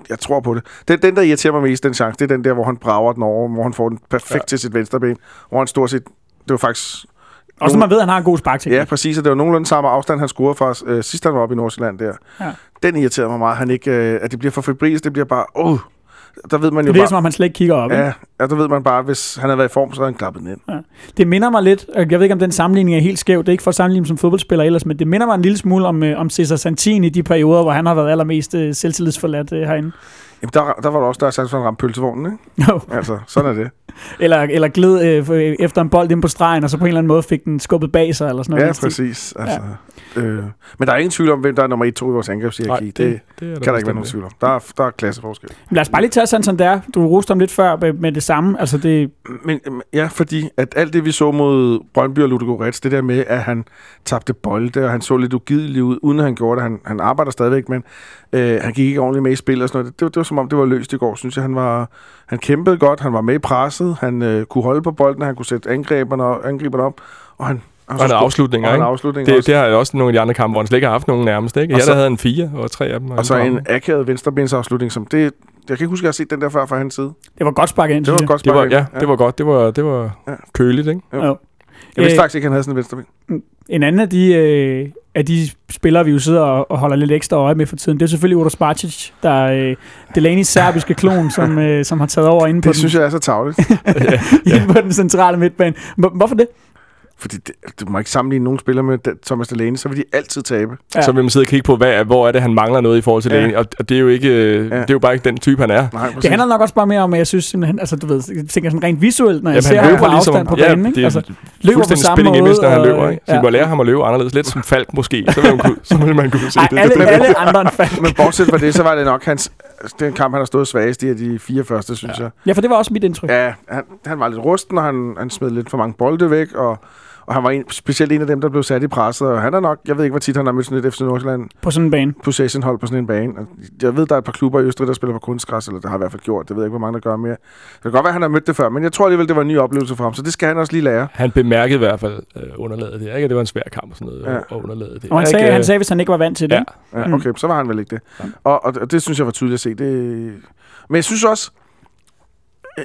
Jeg tror på det. Den, den der irriterer mig mest, den chance, det er den der, hvor han brager den over, hvor han får den perfekt ja. Til sit venstre ben, hvor han stort set... Det var faktisk Også når man ved, at han har en god sparkteknik. Ja, præcis, og det var nogenlunde samme afstand, han scorede fra øh, sidst han var oppe i Nordsjælland der. Ja. Den irriterer mig meget, han ikke, øh, at det bliver for febrilsk, det bliver bare, åh, der ved man jo Det er bare, som om, han slet ikke kigger op. ja, ja, der ved man bare, hvis han havde været i form, så havde han klappet den ind. Det minder mig lidt, og jeg ved ikke, om den sammenligning er helt skæv, det er ikke for at sammenligne som fodboldspiller ellers, men det minder mig en lille smule om, øh, om Cesar Santini i de perioder, hvor han har været allermest øh, selvtillidsforladt øh, herinde. Jamen, der, der var der også, der sat for en ramt pølsevognen, ikke? Jo. Altså, sådan er det. [LAUGHS] eller, eller gled øh, øh, efter en bold ind på stregen, og så på en eller anden måde fik den skubbet bag sig, eller sådan noget. Ja, præcis. Altså, øh, men der er ingen tvivl om, hvem der er nummer 1-2 i vores angrebshierarki. Det, det, det er kan der ikke være nogen tvivl om. Der er, der er klasseforskel. Lad os bare lige tage Santander. Du roste ham lidt før med, med det samme. Altså det, Men ja, fordi at alt det, vi så mod Brøndby og Ludogorets, det der med, at han tabte bolde, og han så lidt ugidelig ud, uden at han gjorde det. Han, han arbejder stadigvæk, men øh, han gik ikke ordentligt med i spil og sådan noget. Det, det, var, det var som om, det var løst i går, synes jeg. Han, var, han kæmpede godt, han var med i presset, han øh, kunne holde på bolden, han kunne sætte angriberne, angriberne op, og han... Og han og han ikke? er afslutninger Det, også. det har jeg også nogle af de andre kampe, hvor han slet ikke har haft nogen nærmest, ikke? Og Jeg så- der havde en fire, og tre af dem. har Og så en akavet venstrebensafslutning, som det... Jeg kan ikke huske, at jeg har set den der før fra hans side. det var godt sparket ind, Det var godt Det var, sparket. ja, det var godt. Det var, det var Ja. køligt, ikke? Jo. Jo. Jeg vidste Øh, faktisk ikke, han havde sådan en venstreben. En anden af de, øh, af de spillere, vi jo sidder og, og holder lidt ekstra øje med for tiden, det er selvfølgelig Udo Sparcic, der er øh, Delaney's serbiske klon, som, [LAUGHS] øh, som har taget over inde på, Det den, synes jeg er så tavligt. [LAUGHS] inde på den centrale midtbane. Hvor- Hvorfor det? Fordi det, du må ikke sammenligne nogen spillere med Thomas Delaney, så vil de altid tabe. Ja. Ja. Så vil man sidde og kigge på, hvad, hvor er det, han mangler noget i forhold til Ja. ja. det. Og, og det er jo ikke, øh, Ja. det er jo bare ikke den type, han er. Nej. Det handler nok også bare mere om, at jeg synes simpelthen, altså du ved, jeg tænker sådan rent visuelt, når jeg Jamen, ser han ham på løber ligesom, afstand på ja, banen, ikke? det er Altså, løber på samme spilling imens, når han måde, løber. Ikke? Så vi ja. må lære ham at løbe anderledes. Lidt som Falk måske. Så vil, man kunne, så vil man kunne se Ej, det. alle, alle andre end Falk. Men bortset fra det, så var det nok hans... Den kamp, han har stået svagest i af de fire første, synes ja. jeg. Ja, for det var også mit indtryk. Ja, han, han var lidt rusten, og han, han smed lidt for mange bolde væk, og, og han var en, specielt en af dem, der blev sat i presset. Og han er nok, jeg ved ikke, hvor tit han har mødt sådan et FC Nordsjælland På sådan en bane. possession-hold på sådan en bane. Og Jeg ved, der er et par klubber i Østrig, der spiller på kunstgræs, eller det har i hvert fald gjort. Det ved jeg ikke, hvor mange der gør mere. Det kan godt være, at han har mødt det før, men jeg tror alligevel, det var en ny oplevelse for ham, så det skal han også lige lære. Han bemærkede i hvert fald øh, underlaget det. Ikke? Det var en svær kamp og sådan noget. Ja. Ja. Og underlaget det. Og han Ikke, sagde, øh, han sagde, hvis han ikke var vant til det. Ja. Ja, Mm. okay, så var han vel ikke det. Og, og, og det synes jeg var tydeligt at se. Det... Men jeg synes også,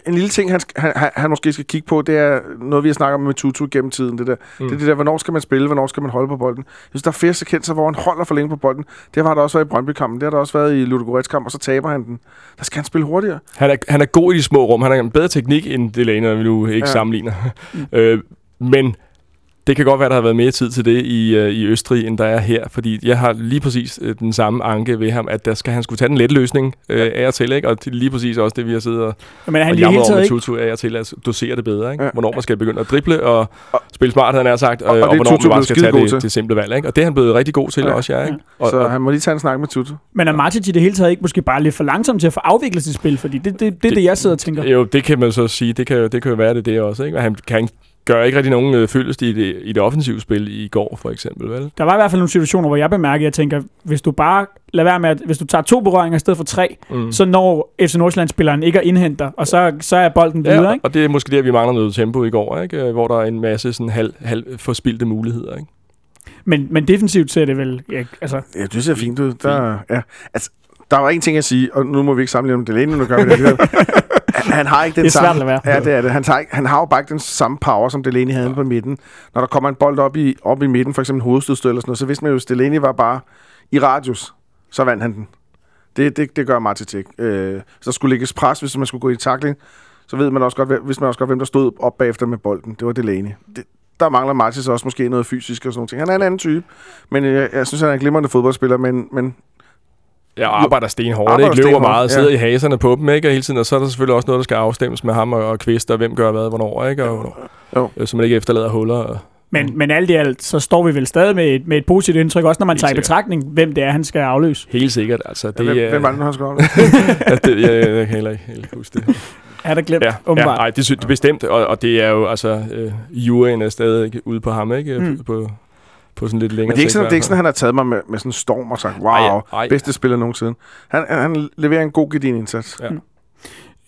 en lille ting, han, han, han, måske skal kigge på, det er noget, vi har snakket om med Tutu gennem tiden. Det, der. Mm. det er det der, hvornår skal man spille, hvornår skal man holde på bolden. Jeg synes, der er flere sekvenser, hvor han holder for længe på bolden. Det har der også været i Brøndby-kampen, det har der også været i Ludogorets kamp, og så taber han den. Der skal han spille hurtigere. Han er, han er god i de små rum. Han har en bedre teknik end Delaney, når vi nu ikke Ja. sammenligner. [LAUGHS] øh, men det kan godt være, der har været mere tid til det i, øh, i Østrig, end der er her. Fordi jeg har lige præcis øh, den samme anke ved ham, at der skal han skulle tage den lette løsning øh, af og til. Ikke? Og det er lige præcis også det, vi har siddet og, Men er han og lige hele jamret over taget med. Tutu af og til at dosere det bedre. Ikke? Ja. Ja. Hvornår man skal begynde at drible og spille smart, han nær sagt. Og, Og- og og, og hvornår Tutu man bare skal tage det, til. det simple valg. Ikke? Og det er han blevet rigtig god til Ja. også, ja. Ikke? Og, Så og, han må lige tage en snak med Tutu. Men er Martic i det hele taget ikke måske bare lidt for langsom til at få afviklet sit spil? Fordi det, det, det er det, Det- jeg sidder og tænker. Jo, det kan man så sige. Det kan, jo- det kan jo være det, det også. Ikke? Og han kan gør ikke rigtig nogen øh, fyldest i det, i det offensive spil i går, for eksempel. Vel? Der var i hvert fald nogle situationer, hvor jeg bemærkede, at jeg tænker, hvis du bare lader være med, at hvis du tager to berøringer i stedet for tre, Mm. så når FC Nordsjælland-spilleren ikke at indhente, og så, så er bolden videre, Ja, ikke? og det er måske der, vi mangler noget tempo i går, ikke? Øh, hvor der er en masse sådan halv, halv forspildte muligheder. Ikke? Men, men defensivt ser det vel... Ja, altså, Ja, det ser fint ud. Der, ja. altså, der var en ting at sige, og nu må vi ikke sammenligne med Delaney, nu gør vi det. [LAUGHS] han, har ikke den Det er svært samme... at lade være. Ja, det er det. Han, tager ikke, han har jo bare ikke den samme power, som Delaney havde ja. på midten. Når der kommer en bold op i, op i midten, for eksempel hovedstødstød eller sådan noget, så vidste man jo, hvis Delaney var bare i radius, så vandt han den. Det, det, det gør Martic ikke. Øh, så skulle lægges pres, hvis man skulle gå i tackling, så ved man også godt, vidste man også godt, hvem der stod op bagefter med bolden. Det var Delaney. Det, der mangler Martis også måske noget fysisk og sådan noget. Han er en anden type, men øh, jeg, jeg synes, han er en glimrende fodboldspiller, men, men Ja, og arbejder stenhårdt, Arbejder ikke? løber stenhårdt, meget, ja. sidder i haserne på dem ikke? Og hele tiden, og så er der selvfølgelig også noget, der skal afstemmes med ham og, og Kvist, og hvem gør hvad, hvornår, ikke? Og, hvornår, Jo. øh, så man ikke efterlader huller. Og, men, men alt i alt, så står vi vel stadig med et, med et positivt indtryk, også når man Helt tager i sikkert. betragtning, hvem det er, han skal afløse. helt sikkert, altså. Det, det, hvem, er- hvem var det, han skulle [LAUGHS] [LAUGHS] ja, det, jeg, jeg, jeg kan heller ikke helt huske det. Er der glemt, Ja, ja nej, det synes det er bestemt, og, og det er jo, altså, øh, juryen er stadig ude på ham, ikke? Mm. Mm. På, på sådan lidt længere Men det er ikke sådan, det er ikke sådan, han har taget mig med, med sådan en storm og sagt, wow, Ej, ej, bedste spiller nogensinde. Han, han leverer en god gedin indsats. Ja.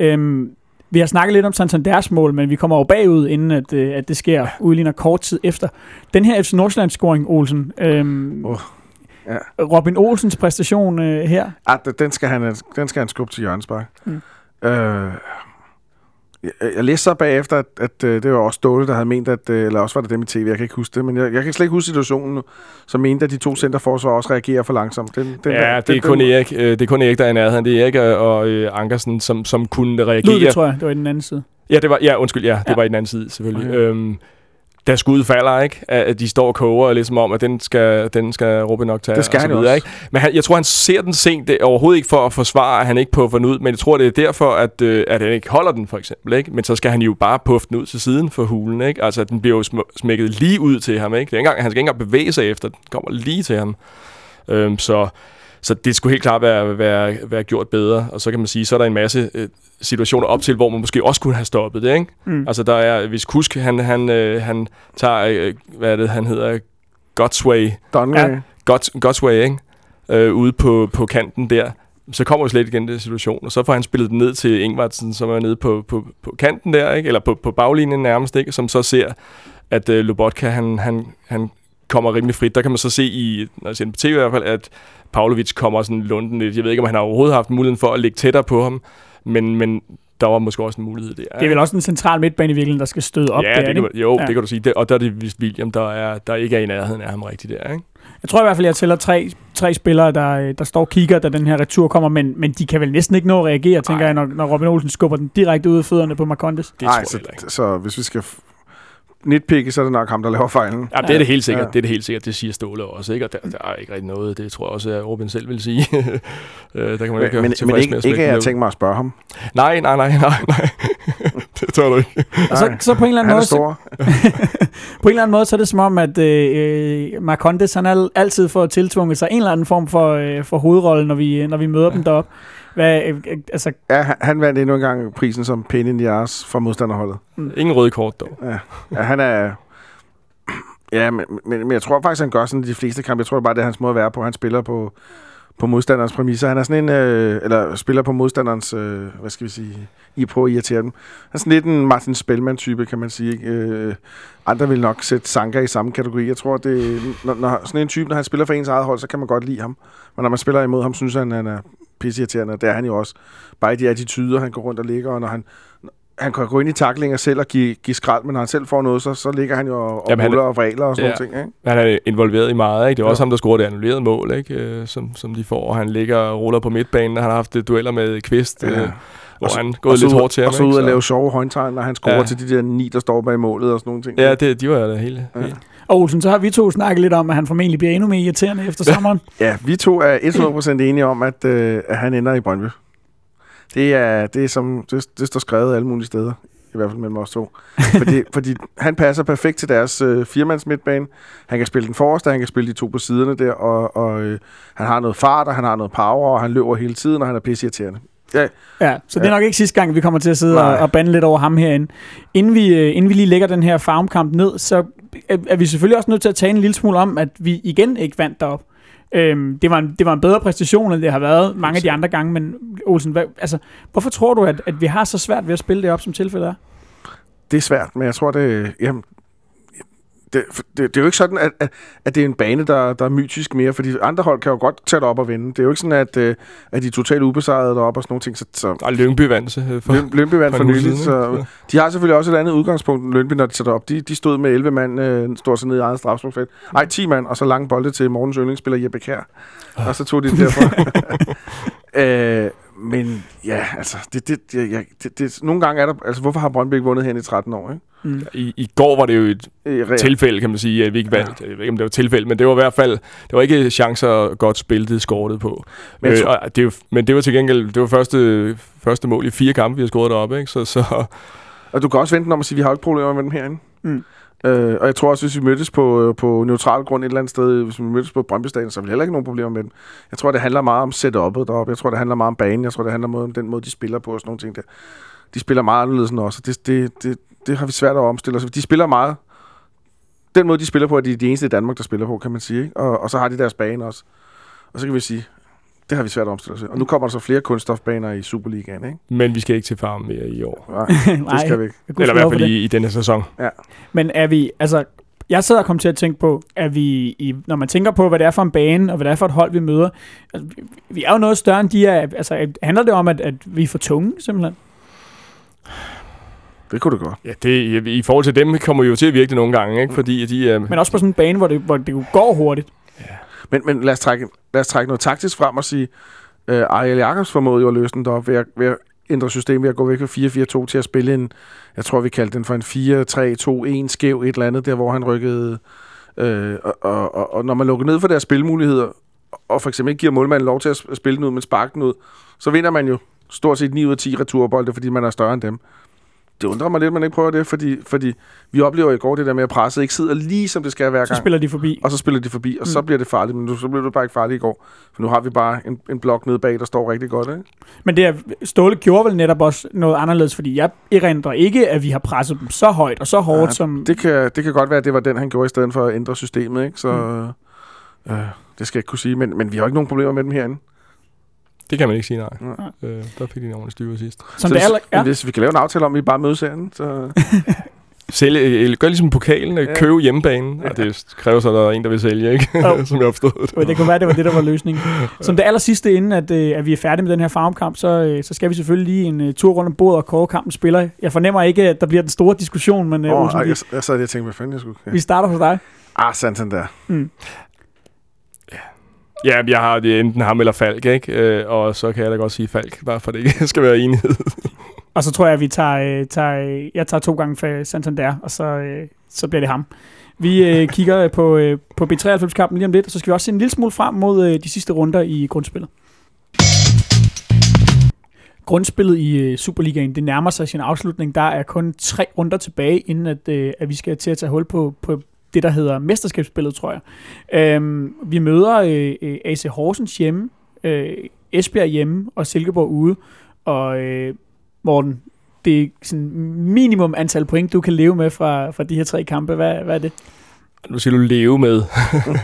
Øhm, vi har snakket lidt om Santanders mål, men vi kommer jo bagud, inden at, øh, at det sker, udligner kort tid efter. Den her FC Nordsjælland-scoring, Olsen, øhm, Åh, ja. Robin Olsens præstation øh, her, Ah, den, skal han, den skal han skubbe til Jørgens Bak. Mm. Øh, jeg, jeg læste så bagefter, at, at øh, det var også Ståle, der havde ment, at, øh, eller også var det dem i tv, jeg kan ikke huske det, men jeg, jeg kan slet ikke huske situationen nu, som mente, at de to centerforsvar også reagerer for langsomt. Den, den Ja, der, det den, er, kun den, Erik, øh, det er kun Erik, der er i nærheden. Det er Erik og, øh, Ankersen, som, som kunne reagere. Ludvig, tror jeg, det var i den anden side. Ja, det var, ja, undskyld, ja, det Ja. var i den anden side, selvfølgelig. Okay. Øhm, da skuddet falder, ikke? At de står og koger, ligesom om, at den skal, den skal Robin nok tage. Det skal og så videre, også. ikke? Men han, jeg tror, han ser den sent. Det er overhovedet ikke for at forsvare, at han ikke puffer den ud, men jeg tror, det er derfor, at, øh, at han ikke holder den, for eksempel. Ikke? Men så skal han jo bare puffe den ud til siden for hulen. Ikke? Altså, den bliver jo sm- smækket lige ud til ham. Ikke? Det er ikke engang, han skal ikke engang bevæge sig efter. Den kommer lige til ham. Øhm, så, så det skulle helt klart være, være, være gjort bedre. Og så kan man sige, så er der en masse øh, situationer op til, hvor man måske også kunne have stoppet det. Ikke? Mm. Altså der er, hvis Kusk, han, han, øh, han tager, øh, hvad er det, han hedder, Godsway. Ja. Ja. God, Godsway, ikke? Øh, ude på, på kanten der. Så kommer jo slet igen den situation, og så får han spillet den ned til Ingvartsen, som er nede på, på, på kanten der, ikke? eller på, på baglinjen nærmest, ikke? som så ser, at øh, Lobotka, han, han, han kommer rimelig frit. Der kan man så se i, når jeg ser på tv i hvert fald, at Pavlovic kommer sådan lunden lidt. Jeg ved ikke, om han har overhovedet haft muligheden for at ligge tættere på ham, men, men der var måske også en mulighed der. Det er vel også en central midtbane i virkeligheden, der skal støde op ja, der, det kan, ikke? jo, Ja. det kan du sige. Det, og der er det vist William, der, er, der ikke er i nærheden af ham rigtigt der. Ikke? Jeg tror i hvert fald, jeg tæller tre, tre spillere, der, der står og kigger, da den her retur kommer, men, men de kan vel næsten ikke nå at reagere, tænker Nej. jeg, når, når Robin Olsen skubber den direkte ud af fødderne på Marcondes. Det Nej, tror så, jeg så hvis vi skal... nitpikke, så er det nok ham, der laver fejlen. Ja, det er det helt sikkert. Ja. Det er det helt sikkert. Det siger Ståle også, ikke? Og der, der er ikke rigtig noget. Det tror jeg også, at Robin selv vil sige. [LAUGHS] Øh, der kan man Men, ikke men, men med ikke, at ikke at jeg tænkt mig at spørge ham. Nej, nej, nej, nej, nej. [LAUGHS] det tør du ikke. Og så, så på en eller anden er måde, så, stor. [LAUGHS] på en eller anden måde, så er det som om, at øh, øh, Marcondes, han al- altid får tiltvunget sig en eller anden form for, øh, for hovedrolle, når vi, når vi møder dem deroppe. Hvad, øh, øh, altså, Ja, han- han vandt endnu en gang prisen som pain in the ass for modstanderholdet. Ingen røde kort, dog. Ja, han er... [CLEARS THROAT] Ja, men, men, men jeg tror faktisk, han gør sådan de fleste kampe. Jeg tror bare, det er hans måde at være på. Han spiller på, på modstanderens præmisser. Han er sådan en... Øh, eller spiller på modstanderens... Øh, hvad skal vi sige? I prøver at irritere dem. Han er sådan lidt en Martin Spellman-type, kan man sige. ikke? Øh, andre vil nok sætte Sanka i samme kategori. Jeg tror, det når, når, sådan en type, når han spiller for ens eget hold, så kan man godt lide ham. Men når man spiller imod ham, synes han, han er pisseirriterende. Det er han jo også. Bare i de attityder, han går rundt og ligger, og når han han kan gå ind i taklinger selv og give, give skrald, men når han selv får noget, så, så ligger han jo og, og Jamen, han- ruller og vræler og sådan Ja. ja. ting. Ikke? Han er involveret i meget, ikke? Det er Jo. også ham, der scorer det annullerede mål, ikke? Øh, som, som de får. Og han ligger og ruller på midtbanen, og han har haft lidt dueller med Kvist, Ja. øh, hvor Og han Og gået lidt hårdt til ham, Og så ud og lave sjove håndtegn, når han scorer ja. til de der ni, der står bag målet og sådan nogle ting. Ja, det, de var da hele. Ja. helt. Og Olsen, så har vi to snakket lidt om, at han formentlig bliver endnu mere irriterende efter sommeren. ja vi to er 100% enige om, at, øh, at han ender i Brøndby. Det er, det er som, det, det står skrevet alle mulige steder. I hvert fald mellem os to. fordi, [LAUGHS] fordi han passer perfekt til deres øh, firmands midtbane. Han kan spille den forreste, han kan spille de to på siderne der, og, og øh, han har noget fart, og han har noget power, og han løber hele tiden, og han er pisseirriterende. Ja, Ja, så det er Ja. nok ikke sidste gang, vi kommer til at sidde og, Nej. og bande lidt over ham herinde. Inden vi, øh, inden vi lige lægger den her farmkamp ned, så er, er vi selvfølgelig også nødt til at tale en lille smule om, at vi igen ikke vandt derop. Øhm, det, var en, det var en bedre præstation, end det har været mange af de andre gange, men Olsen, hvad, altså, hvorfor tror du, at, at vi har så svært ved at spille det op, som tilfældet er? det er svært, men jeg tror, det, jamen, det, det, det er jo ikke sådan, at, at, at det er en bane, der, der er mytisk mere, fordi andre hold kan jo godt tage det op og vinde. Det er jo ikke sådan, at, øh, at de er totalt ubesejrede deroppe og sådan nogle ting. Så, så Og Lyngby vandt øh, for, Løn- Lønby vandt for for nylig, så de har selvfølgelig også et andet udgangspunkt end Lønby, når de sætter op. De, de stod med 11 mand, øh, stod så nede i eget strafsmålsfelt. Ej, 10 mand, og så lange bolde til morgens yndlingsspiller Jeppe Kær. Og så tog de det derfra. [LAUGHS] øh, men ja, altså, det, det, ja, det, det, nogle gange er der, altså hvorfor har Brøndby ikke vundet her i 13 år, ikke? Mm. I, I går var det jo et reelt. tilfælde, kan man sige, at vi ikke vandt. Jeg ved ikke, om det var et tilfælde, men det var i hvert fald, det var ikke chancer godt spillet, det scortet på. Men øh, og det, er men det var til gengæld, det var første, første mål i fire kampe, vi har scoret deroppe, ikke? Så, så Og du kan også vente om at sige, at vi har ikke problemer med dem herinde. Mm. Øh, og jeg tror også, hvis vi mødtes på, øh, på neutral grund et eller andet sted, hvis vi mødtes på Brøndby Stadion, så vil vi heller ikke nogen problemer med dem. Jeg tror, det handler meget om setup'et deroppe. Jeg tror, det handler meget om banen. Jeg tror, det handler meget om den måde, de spiller på og sådan nogle ting der. De spiller meget anderledes end os, og det, det, det, det har vi svært at omstille os. De spiller meget. Den måde, de spiller på, er de de eneste i Danmark, der spiller på, kan man sige. Ikke? Og, og så har de deres bane også. Og så kan vi sige, det har vi svært at omstille os. Og nu kommer der så flere kunststofbaner i Superligaen, ikke? men vi skal ikke til farm mere i år. Nej, [LAUGHS] det skal vi ikke. Eller i hvert fald i, i denne sæson. Men er vi, altså, jeg sidder og kommer til at tænke på, at vi, i, når man tænker på, hvad det er for en bane, og hvad det er for et hold, vi møder, altså, vi- er jo noget større end de er. Altså, handler det om, at, at vi er for tunge, simpelthen? Det kunne det godt. Ja, det, i forhold til dem kommer vi jo til at virke det nogle gange, ikke? Fordi de er... Men også på sådan en bane, hvor det, hvor det går hurtigt. Men, men lad, os trække, lad os trække noget taktisk frem og sige, øh, Ariel Jacobs formåede jo at løse den deroppe ved at, ved at ændre systemet ved at gå væk fra 4-4-2 til at spille en, jeg tror vi kaldte den for en 4-3-2-1 skæv et eller andet, der hvor han rykkede, øh, og, og, og, og når man lukker ned for deres spilmuligheder, og for eksempel ikke giver målmanden lov til at spille den ud, men sparke den ud, så vinder man jo stort set 9 ud af 10 returbolde, fordi man er større end dem. Det undrer mig lidt, at man ikke prøver det, fordi, fordi vi oplever i går det der med, at presset ikke sidder lige som det skal hver Så gang spiller de forbi. og så spiller de forbi, og mm. så bliver det farligt. Men nu, så bliver det bare ikke farligt i går. For nu har vi bare en, en blok nede bag, der står rigtig godt. Ikke? Men det er, Ståle gjorde vel netop også noget anderledes, fordi jeg erindrer ikke, at vi har presset dem så højt og så hårdt, Ja, som... Det kan, det kan godt være, at det var den, han gjorde, i stedet for at ændre systemet. Ikke? Så mm. øh, det skal jeg ikke kunne sige. Men, men vi har ikke nogen problemer med dem herinde. Det kan man ikke sige nej. Nej. Øh, der fik de en ordentlig styre sidst. som så det aller, hvis, ja. hvis vi kan lave en aftale om, at vi bare mødes herinde, så... [LAUGHS] Sælge, øh, gør ligesom pokalen, ja. Ja. købe hjemmebanen. Ja. Og det kræver så, at der er en, der vil sælge, ikke? Jo. [LAUGHS] Som jeg har forstået. Men Det kunne være, det var det, der var løsningen. [LAUGHS] Som det aller sidste, inden at, øh, at vi er færdige med den her farmkamp, så, øh, så skal vi selvfølgelig lige en uh, tur rundt om bordet og kåre kampen spiller. Jeg fornemmer ikke, at der bliver den store diskussion, men uh, Åh, Olsen, vi, jeg, jeg sad lige og tænkte, hvad fanden jeg skulle... Ja. vi starter hos dig. Ah, Santander. Ja, jeg har det enten ham eller Falk, ikke? Øh, og så kan jeg da godt sige Falk, bare for det ikke [LAUGHS] skal være enighed. [LAUGHS] Og så tror jeg, at vi tager, øh, tager, øh, jeg tager to gange for Santander, og så, så bliver det ham. Vi øh, [LAUGHS] kigger på, øh, på B93-kampen lige om lidt, og så skal vi også se en lille smule frem mod øh, de sidste runder i grundspillet. Grundspillet i øh, Superligaen, det nærmer sig sin afslutning. Der er kun tre runder tilbage, inden at, øh, at vi skal til at tage hul på, på det, der hedder mesterskabsspillet, tror jeg. Øhm, vi møder øh, øh, AC Horsens hjemme, øh, Esbjerg hjemme og Silkeborg ude. Og øh, Morten, det er sådan minimum antal point, du kan leve med fra, fra de her tre kampe. Hvad, hvad er det? Nu skal du leve med.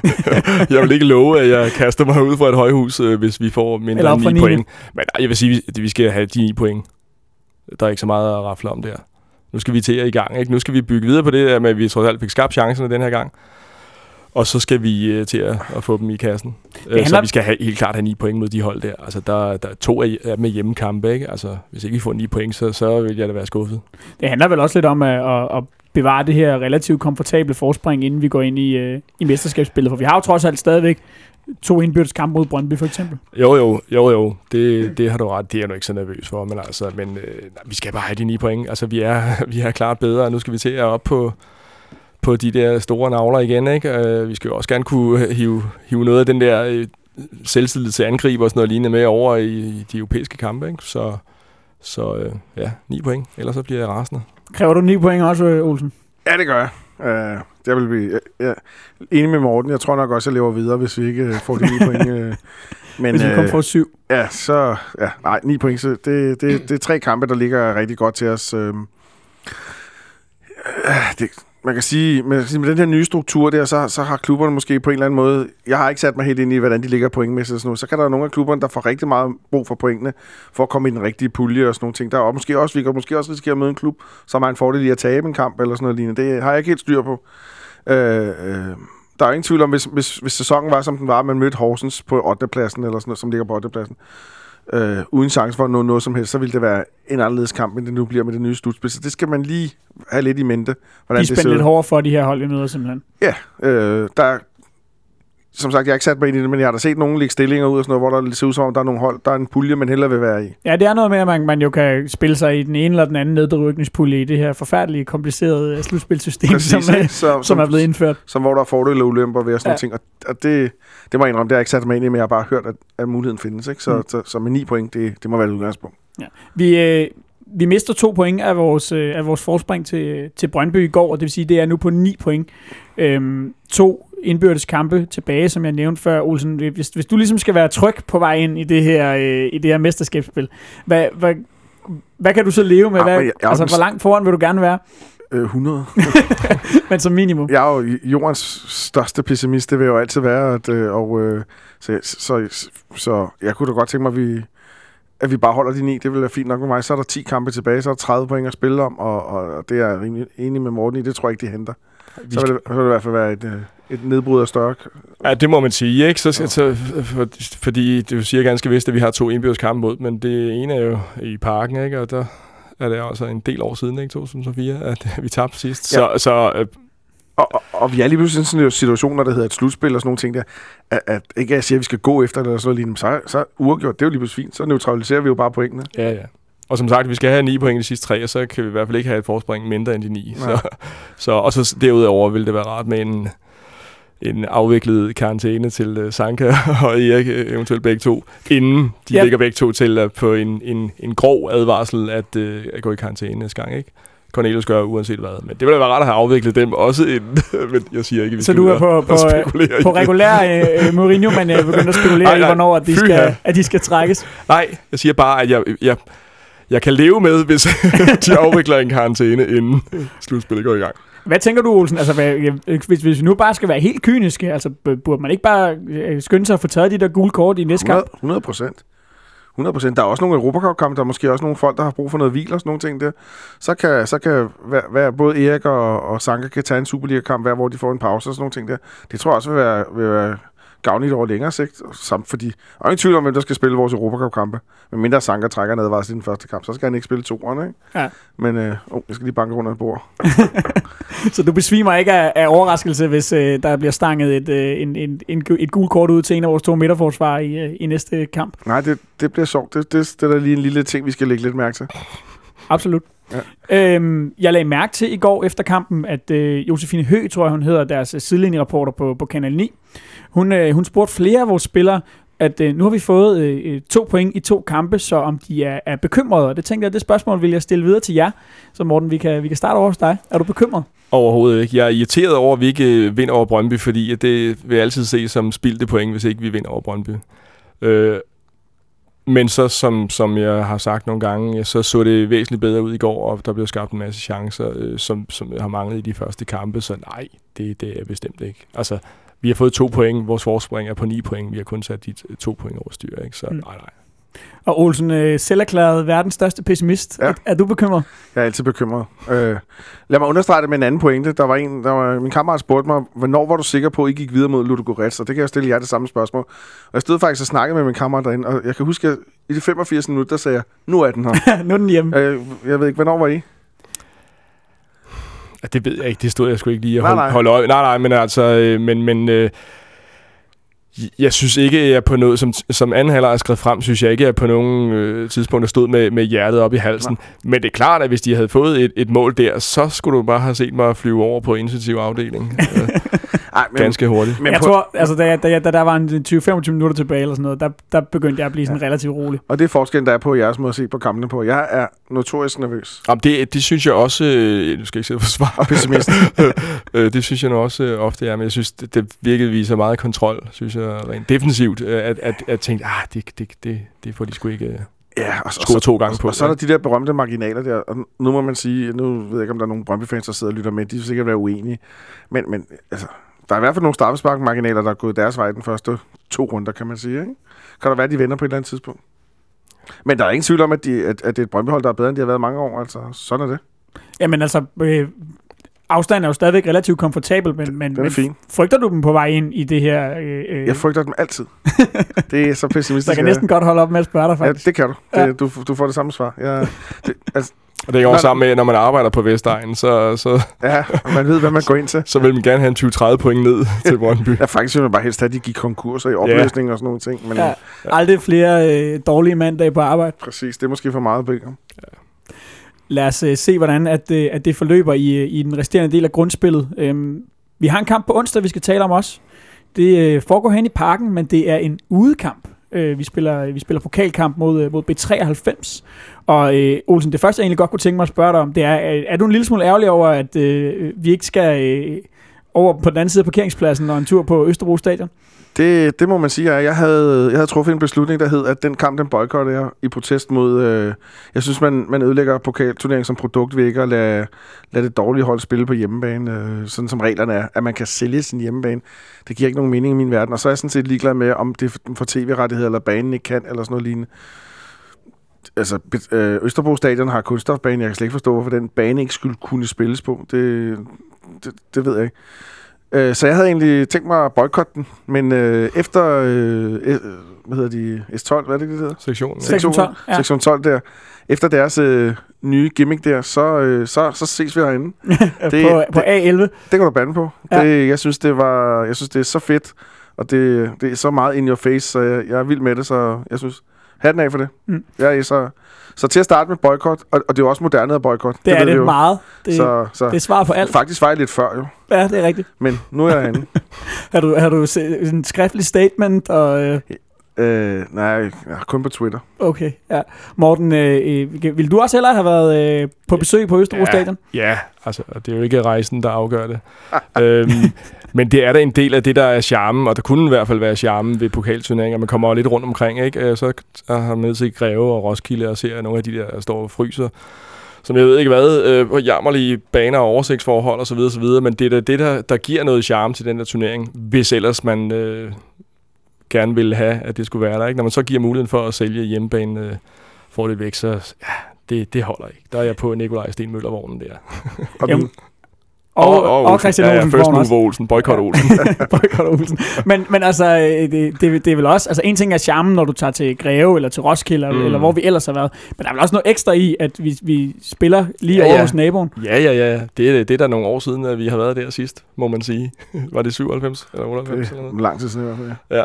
[LAUGHS] jeg vil ikke love, at jeg kaster mig ud fra et højhus, øh, hvis vi får mindre Eller end fra 9 niende. point. Men jeg vil sige, at vi skal have de 9 point. Der er ikke så meget at rafle om der. Nu skal vi til at i gang. Ikke? Nu skal vi bygge videre på det, der med, at vi trods alt fik skabt chancerne den her gang. Og så skal vi øh, til at, at få dem i kassen. Det handler- Så vi skal have, helt klart have 9 point mod de hold der. Altså, der, der er to af med hjemmekampe. Ikke? Altså, hvis ikke vi får 9 point, så, så vil jeg da være skuffet. Det handler vel også lidt om at, at, at bevare det her relativt komfortable forspring, inden vi går ind i, øh, i mesterskabsspillet. For vi har jo trods alt stadigvæk to indbyrdes kampe mod Brøndby, for eksempel. Jo, jo, jo, jo. Det, det har du ret. Det er jeg nu ikke så nervøs for. Men, altså, men øh, nej, vi skal bare have de 9 point. Altså, vi er, [LAUGHS] vi er klart bedre. og Nu skal vi til at op på, på de der store navler igen. Ikke? Øh, vi skal jo også gerne kunne hive, hive noget af den der øh, selvtillid til angriber og sådan noget lignende med over i, i de europæiske kampe. Ikke? Så, så øh, ja, 9 point. Ellers så bliver jeg rasende. Kræver du 9 point også, øh, Olsen? Ja, det gør jeg. Uh, det vil blive jeg, jeg, enig med Morten. Jeg tror nok også, at jeg lever videre, hvis vi ikke uh, får de 9 point. Uh, [LAUGHS] men Hvis vi øh, får 7. ja, så... Ja, nej, 9 point. Så det, det, det er tre kampe, der ligger rigtig godt til os. Uh, det, man kan sige, man kan sige, med den her nye struktur der, så, så har klubberne måske på en eller anden måde... Jeg har ikke sat mig helt ind i, hvordan de ligger pointmæssigt og sådan noget. Så kan der være nogle af klubberne, der får rigtig meget brug for pointene, for at komme i den rigtige pulje og sådan nogle ting. Der og måske også, vi kan måske også risikere at møde en klub, som har en fordel i at tabe en kamp eller sådan noget lignende. Det har jeg ikke helt styr på. Øh, øh, der er ingen tvivl om, hvis, hvis, hvis sæsonen var, som den var, man mødte Horsens på 8. pladsen, eller sådan noget, som ligger på 8. pladsen, øh, uden chance for at nå noget som helst, så ville det være en anderledes kamp, end det nu bliver med det nye slutspil. Så det skal man lige have lidt i mente. Hvordan De det spændt ser lidt hårdere for de her hold, vi møder simpelthen. Ja, øh, der er, som sagt, jeg har ikke sat mig ind i det, men jeg har da set nogen lægge stillinger ud og sådan noget, hvor der ser ud som om, der er nogle hold, der er en pulje, man hellere vil være i. Ja, det er noget med, at man, man jo kan spille sig i den ene eller den anden nedrykningspulje i det her forfærdelige, komplicerede øh, slutspilsystem, som, ikke? er, så, som er blevet indført. som hvor der er fordele og ulemper ved og sådan Ja. ja. ting. Og, og det, det må jeg indrømme, det har jeg ikke sat mig ind i, men jeg har bare hørt, at, at muligheden findes. Ikke? Så, Mm. så, så, med 9 point, det, det må være et udgangspunkt. Vi, øh, vi mister to point af vores, øh, af vores forspring til, til Brøndby i går, og det vil sige, det er nu på 9 point. Øhm, to indbyrdes kampe tilbage, som jeg nævnte før, Olsen. Hvis, hvis du ligesom skal være tryg på vej ind i det her, øh, i det her mesterskabsspil, hvad, hvad, hvad kan du så leve med? Ah, Hvad, men jeg- jeg altså, hvor langt foran vil du gerne være? Øh, 100. [LAUGHS] Men som minimum. Jeg er jo jordens største pessimist, det vil jeg jo altid være. At, øh, og, øh, så, så, så jeg kunne da godt tænke mig, at vi, at vi bare holder de 9. Det vil være fint nok med mig. Så er der 10 kampe tilbage, så er der 30 point at spille om, og, og, og det er jeg rimelig enig med Morten i. Det tror jeg ikke, de henter. Vi Så vil det, så vil det i hvert fald være et, øh, et nedbrud af større. Ja, det må man sige, ikke? Så, så, så, for, fordi du siger ganske vist, at vi har to indbyrdes kampe mod, men det ene er jo i parken, ikke? Og der er det også en del år siden, ikke? 2004, at vi tabte sidst. Ja. Så, så øh, Og, og, og vi er lige pludselig i sådan en situation, der hedder et slutspil og sådan nogle ting der, at, at ikke at jeg siger, at vi skal gå efter det eller sådan noget lignende, så, så uafgjort, det er jo lige pludselig fint. Så neutraliserer vi jo bare pointene. ja, ja. Og som sagt, vi skal have 9 point i de sidste tre, og så kan vi i hvert fald ikke have et forspring mindre end de 9. Nej. Så, så, og så derudover vil det være rart med en, en afviklet karantæne til uh, Sanka [LAUGHS] og Erik, øh, eventuelt begge to, inden de Ja. ligger begge to til uh, på en, en, en grov advarsel at, uh, at gå i karantæne næste gang, ikke? Cornelius gør uanset hvad. Men det ville være rart at have afviklet dem også inden. [LAUGHS] men jeg siger ikke, at vi Så du er på, på, øh, i på regulær øh, øh, Mourinho, men jeg begynder at spekulere Nej, i, nej. hvornår at de, skal, her. at de skal trækkes. Nej, jeg siger bare, at jeg, jeg, jeg kan leve med, hvis [LAUGHS] de afvikler en karantæne, inden slutspillet går i gang. Hvad tænker du, Olsen? Altså, hvad, hvis, hvis vi nu bare skal være helt kyniske, altså, burde man ikke bare øh, skynde sig at få taget de der gule kort i næste kamp? 100 procent. 100 procent. Der er også nogle Europacup-kampe, der er måske også nogle folk, der har brug for noget hvil og sådan nogle ting der. Så kan, så kan hver, hver, både Erik og, og Sanka kan tage en Superliga-kamp hver, hvor de får en pause og sådan nogle ting der. Det tror jeg også vil være, vil være gavnligt over længere sigt. Samt fordi, er ingen tvivl om, hvem der skal spille vores Europacup-kampe. Men mindre Sanka trækker en advarsel i den første kamp, så skal han ikke spille toerne, ikke? Ja. Men, øh, oh, jeg skal lige banke under et bord. [LAUGHS] Så du besvimer ikke af, af overraskelse, hvis øh, der bliver stanget et, øh, en, en, en, et gult kort ud til en af vores to midterforsvar i, øh, i næste kamp. Nej, det, det bliver sjovt. Det, det, det er da lige en lille ting, vi skal lægge lidt mærke til. absolut. Ja. Øhm, jeg lagde mærke til i går efter kampen, at øh, Josefine Høgh, tror jeg hun hedder, deres øh, sidelinjereporter på, på Kanal 9, hun, øh, hun spurgte flere af vores spillere, at øh, nu har vi fået øh, øh to point i to kampe, så om de er, er bekymrede. Og det tænkte jeg, det spørgsmål vil jeg stille videre til jer. Så Morten, vi kan, vi kan starte over hos dig. Er du bekymret? Overhovedet ikke. Jeg er irriteret over, at vi ikke øh, vinder over Brøndby, fordi det vil jeg altid se som spildte point, hvis ikke vi vinder over Brøndby. Øh, men så, som, som jeg har sagt nogle gange, så så det væsentligt bedre ud i går, og der blev skabt en masse chancer, øh, som, som har manglet i de første kampe, så nej, det, det er bestemt ikke. Altså, vi har fået to point, vores forspring er på ni point, vi har kun sat de to point over styr, ikke? så Mm. nej, nej. Og Olsen, øh, selv erklæret verdens største pessimist. Ja. Er, er du bekymret? Jeg er altid bekymret. Øh, lad mig understrege det med en anden pointe. Der var en, der var, min kammerat spurgte mig, hvornår var du sikker på, at I gik videre mod Ludogorets? Og det kan jeg stille jer det samme spørgsmål. Og jeg stod faktisk og snakkede med min kammerat derinde, og jeg kan huske, at i de 85 minutter, der sagde jeg, nu er den her. [LAUGHS] nu er den hjemme. øh, jeg ved ikke, hvornår var I? Det ved jeg ikke, det stod jeg sgu ikke lige at Nej, holde, nej. holde øje. Nej, nej, men altså, øh, men, men øh, jeg synes ikke, at jeg på noget, som, som anden halvleg har skrevet frem, synes jeg ikke, at jeg på nogen øh, tidspunkt stod med, med hjertet op i halsen. Nej. Men det er klart, at hvis de havde fået et, et mål der, så skulle du bare have set mig flyve over på intensiv afdeling [LAUGHS] øh, Ej, men, ganske hurtigt. men jeg på, tror, altså, da, jeg- da, jeg- da der var en 20-25 minutter tilbage, eller sådan noget, der, der begyndte jeg at blive sådan relativt rolig. Og det er forskellen, der er på jeres måde at se på kampene på. Jeg er notorisk nervøs. Jamen, det, det synes jeg også... Øh, nu skal jeg ikke sidde og forsvare. Pessimist. [LAUGHS] øh, det synes jeg nu også øh, ofte er, men jeg synes, det, det virkede viser meget kontrol, synes jeg, rent defensivt, øh, at, at, at tænke, ah, det, det, det, det får de sgu ikke øh, ja, og så, score to gange og, på. og så er der de der berømte marginaler der, og nu må man sige, nu ved jeg ikke, om der er nogen Brøndby-fans, der sidder og lytter med, de vil sikkert være uenige, men, men altså, der er i hvert fald nogle straffespark-marginaler, der er gået deres vej den første to runder, kan man sige, ikke? Kan der være, at de vender på et eller andet tidspunkt? Men der er ingen tvivl om, at, de, at, at det er et Brøndby-hold, der er bedre, end de har været mange år, altså sådan er det. Jamen altså, øh, afstanden er jo stadigvæk relativt komfortabel, men, men, er men fin. frygter du dem på vej ind i det her? Øh, øh, Jeg frygter dem altid. [LAUGHS] det er så pessimistisk. jeg kan er. næsten godt holde op med at spørge dig, Ja, faktisk. det kan du. Ja. Det, du. Du får det samme svar. Jeg, det, altså, Og det går Nå, sammen med, når man arbejder på Vestegnen, så, så, ja, og man ved, hvad man går ind til. [LAUGHS] så vil man gerne have en 20-30 point ned [LAUGHS] til Brøndby. Jeg faktisk ville bare helst have, at de gik konkurser i opløsning og sådan nogle ting. Men Ja. ja. Aldrig flere øh, dårlige mandage på arbejde. præcis, det er måske for meget begge. Lad os øh, se, hvordan at, øh, at det forløber i, øh, i den resterende del af grundspillet. Øhm, vi har en kamp på onsdag, vi skal tale om også. Det øh, foregår hen i parken, men det er en udekamp. Øh, vi, spiller, øh, vi spiller pokalkamp mod, øh, mod B93. Og øh, Olsen, det første, jeg egentlig godt kunne tænke mig at spørge dig om, det er, er du en lille smule ærgerlig over, at øh, vi ikke skal øh, over på den anden side af parkeringspladsen og en tur på Østerbro Stadion? Det, det må man sige. at Jeg havde, jeg havde truffet en beslutning, der hed, at den kamp, den boykotter jeg i protest mod... Øh, jeg synes, man, man ødelægger pokalturneringen som produkt ved ikke at lade, lade det dårlige hold spille på hjemmebane, øh, sådan som reglerne er, at man kan sælge sin hjemmebane. Det giver ikke nogen mening i min verden. Og så er jeg sådan set ligeglad med, om det er for tv-rettigheder, eller banen ikke kan, eller sådan noget lignende. Altså, øh, Østerbro Stadion har kunststofbane. Jeg kan slet ikke forstå, hvorfor den bane ikke skulle kunne spilles på. Det, det, det ved jeg ikke. Øh, så jeg havde egentlig tænkt mig at boykotte den, men øh, efter, øh, øh, hvad hedder de, S12, hvad er det, det hedder? Sektionen. Sektion Sektion 12, ja. Sektion 12 der. Efter deres øh, nye gimmick der, så, øh, så, så ses vi herinde. [LAUGHS] Det, Det- på, på A11. Det kan du bande på. Ja. Det, jeg, synes, det var, jeg synes, det er så fedt, og det, det er så meget in your face, så jeg, jeg er vild med det, så jeg synes, hatten af for det. Mm. Er så, så til at starte med boykot, og, og det er jo også moderne at boykot. Det, det er det jo. meget. Det, Så, så det er svar på alt. faktisk var jeg lidt før jo, Ja, det er rigtigt. men nu er jeg [LAUGHS] herinde. Har du, har du se- en skriftlig statement? Og, øh, øh, nej, er kun på Twitter. okay, ja. Morten, øh, øh, vil du også hellere have været øh, på besøg på Østerbro Ja. Stadion? Ja, altså, og det er jo ikke rejsen, der afgør det. [LAUGHS] øhm, men det er da en del af det, der er charmen, og der kunne i hvert fald være charmen ved pokalturneringer. Man kommer lidt rundt omkring, ikke? Øh, Så har man med til Greve og Roskilde og ser nogle af de der, der står og fryser som jeg ved ikke hvad, øh, på jammerlige baner og oversigtsforhold osv. osv. Men det er da det, der, der giver noget charme til den der turnering, hvis ellers man øh, gerne vil have, at det skulle være der. Ikke? Når man så giver muligheden for at sælge hjemmebane øh, får det væk, så ja, det, det holder ikke. Der er jeg på Nikolaj Stenmøller-vognen der. [LAUGHS] Og Jamen, Og, og, og, Olsen. Christian ja, ja, Olsen. First move. Olsen, boykot Olsen. [LAUGHS] Boykot Olsen. Men, men altså, øh, det, det, det er vel også, altså en ting er charmen, når du tager til Greve eller til Roskilde, mm. Eller hvor vi ellers har været. Men der er vel også noget ekstra i, at vi, vi spiller lige Ja, over ja. hos naboen. ja, ja, ja. Det er, det er der nogle år siden, at vi har været der sidst, må man sige. Var det 97 eller 98 eller det noget? er lang tid siden i hvert fald. ja. Ja.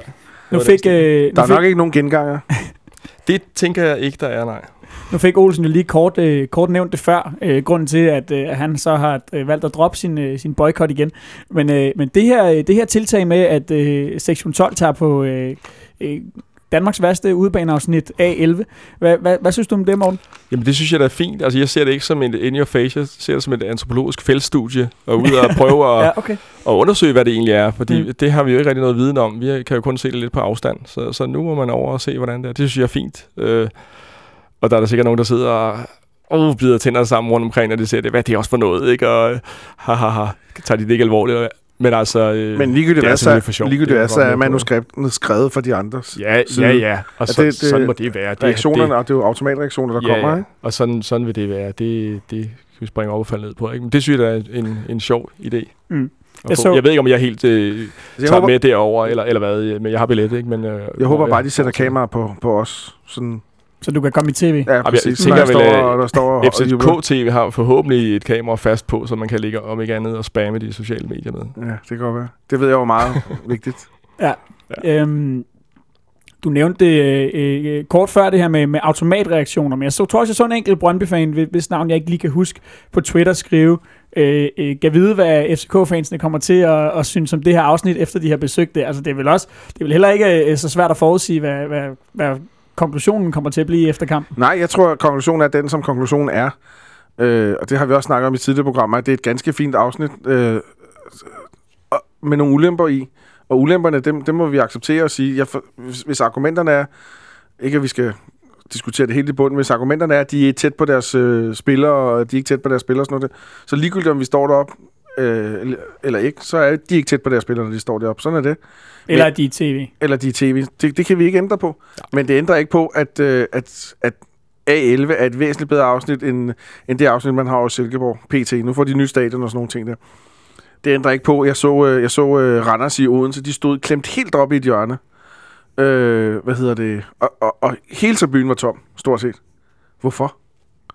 Nu fik, øh, nu Der er fik, nok ikke nogen genganger. [LAUGHS] Det tænker jeg ikke, der er, nej. nu fik Olsen jo lige kort, øh, kort nævnt det før, øh, grunden til, at øh, han så har øh, valgt at droppe sin, øh, sin boykot igen. Men, øh, men det, her, øh, det her tiltag med, at øh, sektion 12 tager på øh, øh, Danmarks værste udebaneafsnit A11. Hvad, hvad, hvad synes du om det, Morten? Jamen det synes jeg da er fint. Altså jeg ser det ikke som en in your face, jeg ser det som et antropologisk feltstudie, og ud og prøve at, [LAUGHS] Ja, okay. at undersøge, hvad det egentlig er, fordi Mm. det har vi jo ikke rigtig noget viden om. Vi kan jo kun se det lidt på afstand, så, så nu må man over og se, hvordan det er. Det synes jeg er fint. Øh, og der er der sikkert nogen, der sidder og oh, bider tænder sammen rundt omkring, når de ser det. Hvad er det også for noget, ikke? Og ha, ha, ha, tager de det ikke alvorligt? Men altså... Øh, Men ligegyldigt det er hvad, selvfølgelig for så, sjovt. ligegyldigt Det er hvad, så er manuskriptet skrevet for de andres Ja, side. ja, ja. Og så, det- det, det- sådan må det være. Det, Reaktionerne, det, og det er jo automatreaktioner, der kommer, ikke? Og sådan, sådan vil det være. Det, det kan vi springe op og falde ned på. Ikke? Men det synes jeg, er en, en sjov idé. Mm. Jeg så- jeg ved ikke, om jeg helt øh, jeg tager håber- med derover eller, eller hvad, men jeg har billet, ikke? Men, øh, Jeg håber bare, de sætter kamera på, på os. Sådan, Så du kan komme i tv. ja, jeg præcis. tænker der, vel, står, øh, og der står og jubler. FCK TV har forhåbentlig et kamera fast på, så man kan ligge om ikke andet og spamme de sociale medier med. Ja, det kan godt være. Det ved jeg jo meget [LAUGHS] vigtigt. Øhm, du nævnte det øh, øh, kort før det her med, med automatreaktioner, men jeg så, tror også, jeg så en enkelt Brøndby-fan, hvis- navn jeg ikke lige kan huske, på Twitter skrive, øh, øh, gav vide, hvad FCK-fansene kommer til at, at synes om det her afsnit, efter de har besøgt det. Altså, det er vel også, det er vel heller ikke øh, så svært at forudsige, hvad, hvad, hvad konklusionen kommer til at blive efter kampen. Nej, jeg tror, at konklusionen er den, som konklusionen er. Øh, og det har vi også snakket om i tidligere programmer, at det er et ganske fint afsnit øh, med nogle ulemper i. Og ulemperne, dem, dem må vi acceptere og sige, jeg for, hvis, hvis argumenterne er, ikke at vi skal diskutere det helt i bunden, hvis argumenterne er, at de er tæt på deres øh, spillere, og de er ikke tæt på deres spillere og sådan noget, så ligegyldigt om vi står deroppe, øh, eller, ikke, så er de ikke tæt på deres spillere, når de står deroppe. Sådan er det. Eller Men- de er tv. eller de er tv. Det, det kan vi ikke ændre på. Ja. Men det ændrer ikke på, at, øh, at, at A11 er et væsentligt bedre afsnit, end, end det afsnit, man har over Silkeborg PT. Nu får de nye stadion og sådan nogle ting der. Det ændrer ikke på. Jeg så, øh, jeg så øh, Randers i Odense. De stod klemt helt op i et hjørne. Øh, hvad hedder det? Og, og, og hele tribunen var tom, stort set. Hvorfor?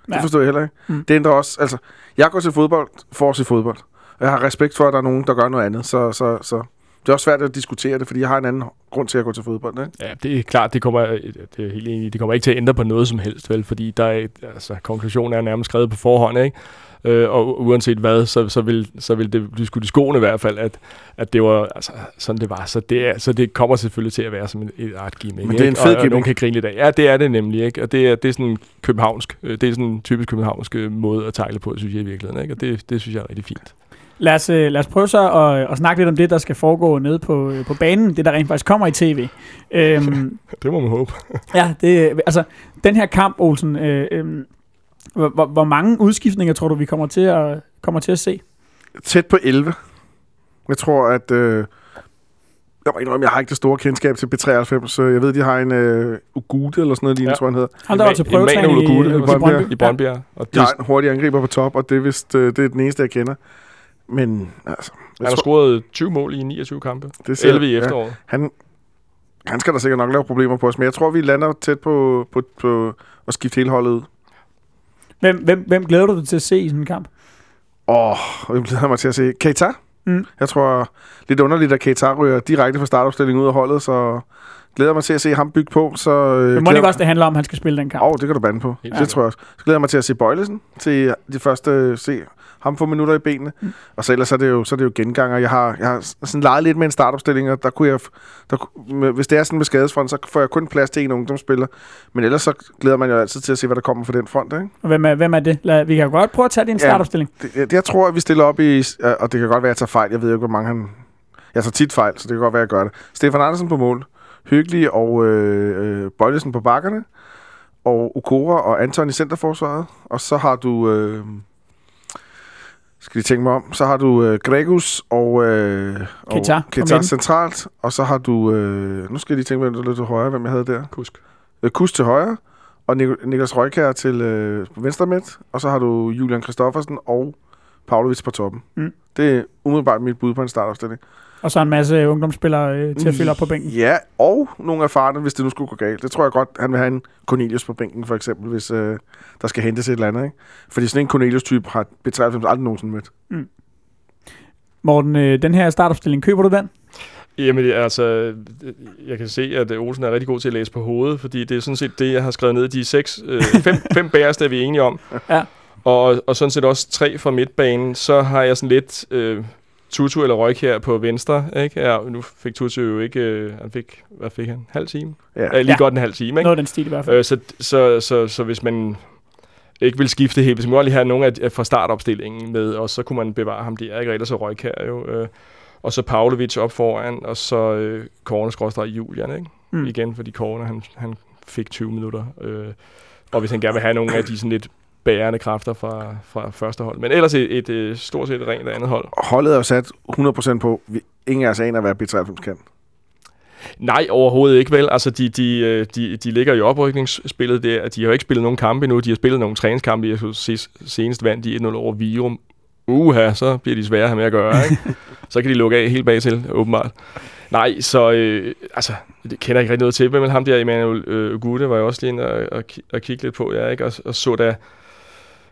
Ja. Det forstår jeg heller ikke. Mm. Det ændrer også. Altså, jeg går til fodbold for at se fodbold. Og jeg har respekt for, at der er nogen, der gør noget andet. Så, så, så det er også svært at diskutere det, fordi jeg har en anden grund til at gå til fodbold. Ikke? Ja, det er klart, det kommer, det er helt enig, det kommer ikke til at ændre på noget som helst, vel? Fordi der er, altså, konklusionen er nærmest skrevet på forhånd, ikke? Øh, og uanset hvad, så, så, vil, så vil det blive skudt i skoene i hvert fald, at, at det var altså, sådan, det var. Så det, er, så det kommer selvfølgelig til at være som et, et art gimmick. Men det er en fed og, og gimmick. kan grine lidt af. Ja, det er det nemlig, ikke? Og det er, det er sådan københavnsk, øh, det er sådan en typisk københavnsk øh, måde at tegle på, synes jeg i virkeligheden, ikke? Og det, det synes jeg er rigtig fint. Lad os, øh, lad os prøve så at, at snakke lidt om det, der skal foregå nede på, øh, på banen, det der rent faktisk kommer i tv. Øhm, [LAUGHS] Det må man håbe. [LAUGHS] Ja, det, altså, den her kamp, Olsen, øh, øh, hvor, hvor- mange udskiftninger tror du, vi kommer til at, kommer til at se? Tæt på 11. Jeg tror, at... Øh, jeg må indrømme, jeg har ikke det store kendskab til B93, så jeg ved, de har en øh, Ugude eller sådan noget lignende, Ja. tror jeg, han hedder. Han der var til prøvetræning i, i? Brøndby. I Brøndby, ja. Og De har en hurtig angriber på top, og det er, vist, øh, det er den eneste, jeg kender. Men altså... han har scoret 20 mål i 29 kampe. det 11 i efteråret. han, han skal da sikkert nok lave problemer på os, men jeg tror, vi lander tæt på, på, på at skifte hele holdet ud. Hvem, hvem, hvem glæder du dig til at se i sådan en kamp? Åh, oh, jeg glæder mig til at se Keita. Mm. Jeg tror, lidt underligt, at Keita ryger direkte fra startopstillingen ud af holdet, så glæder mig til at se ham bygge på. Så, øh, Men må glæder- ikke også, det handler om, at han skal spille den kamp? Åh, oh, det kan du bande på. Helt Ja. Det tror jeg også. Så glæder jeg mig til at se Bøjlesen til de første se ham få minutter i benene. Mm. Og så ellers er det jo, så er det jo genganger. Jeg har, jeg har sådan leget lidt med en startopstilling, og der kunne jeg, der, hvis det er sådan med skadesfront, så får jeg kun plads til en ungdomsspiller. Men ellers så glæder man jo altid til at se, hvad der kommer fra den front. Ikke? Og Hvem er, hvem er det? Lad, vi kan godt prøve at tage din Ja. startopstilling. Det, jeg, jeg tror, at vi stiller op i, og det kan godt være, at jeg tager fejl. Jeg ved jo ikke, hvor mange han... Jeg tager tit fejl, så det kan godt være, at jeg gør det. Stefan Andersen på mål. Hyggelig og øh, øh, Bøjlesen på bakkerne. Og Okora og Anton i centerforsvaret. Og så har du... Øh, skal de tænke mig om. Så har du øh, Gregus og, øh, og Keita centralt. Og så har du... Øh, nu skal de tænke mig lidt til højre, hvem jeg havde der. Kusk. Øh, Kus til højre. Og Nik- Niklas Røykær til øh, på venstre midt. Og så har du Julian Kristoffersen og Pavlovic på toppen. Mm. Det er umiddelbart mit bud på en startopstilling. Og så en masse ungdomsspillere øh, til at fylde op på bænken. Ja, og nogle erfarne, hvis det nu skulle gå galt. Det tror jeg godt, han vil have en Cornelius på bænken, for eksempel, hvis øh, der skal hentes et eller andet. Ikke? Fordi sådan en Cornelius-type har B93 aldrig nogensinde mødt. Morten, øh, den her startopstilling, køber du den? Jamen, det er altså, jeg kan se, at Olsen er rigtig god til at læse på hovedet, fordi det er sådan set det, jeg har skrevet ned. De seks, øh, [LAUGHS] fem, fem bæreste er vi enige om. Ja. Og, og sådan set også tre fra midtbanen. Så har jeg sådan lidt øh, Tutu eller Røg her på venstre. Ikke? Ja, nu fik Tutu jo ikke... Øh, han fik, hvad fik han? Halv time? Ja. Ja, lige Ja. godt en halv time, ikke? Noget den stil i hvert fald. Øh, så, så, så, så hvis man ikke vil skifte helt, hvis man lige have nogle af, af fra startopstillingen med, og så kunne man bevare ham der, ikke? Ellers så røg her jo. Øh, og så Pavlovic op foran, og så øh, Korne skråstrej Julian, ikke? Mm. Igen, fordi Korne, han, han fik 20 minutter. Øh, og hvis han gerne vil have nogle af de sådan lidt bærende kræfter fra, fra første hold. Men ellers et, et, et stort set rent andet hold. Holdet er jo sat 100% på, vi, ingen af os aner, hvad B93 kan. Nej, overhovedet ikke vel. Altså, de, de, øh, de, de ligger i oprykningsspillet der. De har jo ikke spillet nogen kampe endnu. De har spillet nogle træningskampe. Jeg synes, senest vandt de 1-0 over Virum. Uha, så bliver de svære at have med at gøre, ikke? [LAUGHS] så kan de lukke af helt bag til, åbenbart. Nej, så øh, altså, det kender jeg ikke rigtig noget til, men ham der, Emmanuel øh, Gude, var jeg også lige inde og, og, og kigge lidt på, ja, ikke? Og, og så da,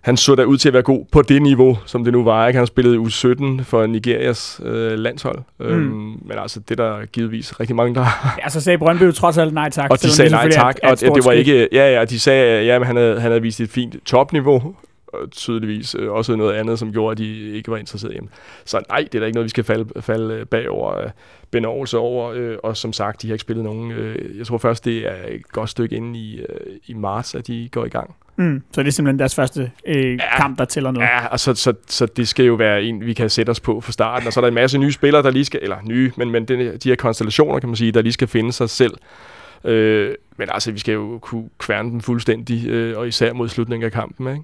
han så da ud til at være god på det niveau, som det nu var. Ikke? Han har spillet i U17 for Nigerias øh, landshold. Mm. Øhm, men altså, det er der givetvis rigtig mange, der har [LAUGHS] Ja, så sagde Brøndby jo trods alt nej tak. og de sagde det nej er tak, er og stort det var ikke... Ja, ja, de sagde, ja, men han havde, han havde vist et fint topniveau, og tydeligvis øh, også noget andet, som gjorde, at de ikke var interesseret i ham. Så nej, det er da ikke noget, vi skal falde, falde øh, bagover øh, benovelse over, øh, og som sagt, de har ikke spillet nogen... Øh, jeg tror først, det er et godt stykke inde i, øh, i marts, at de går i gang. Mm, så det er simpelthen deres første øh, Ja. kamp, der tæller noget. Ja, og så, så, så det skal jo være en, vi kan sætte os på fra starten. Og så er der en masse nye spillere, der lige skal, eller nye, men, men den, de her konstellationer, kan man sige, der lige skal finde sig selv. Øh, men altså, vi skal jo kunne kværne dem fuldstændig, øh, og især mod slutningen af kampen. Ikke?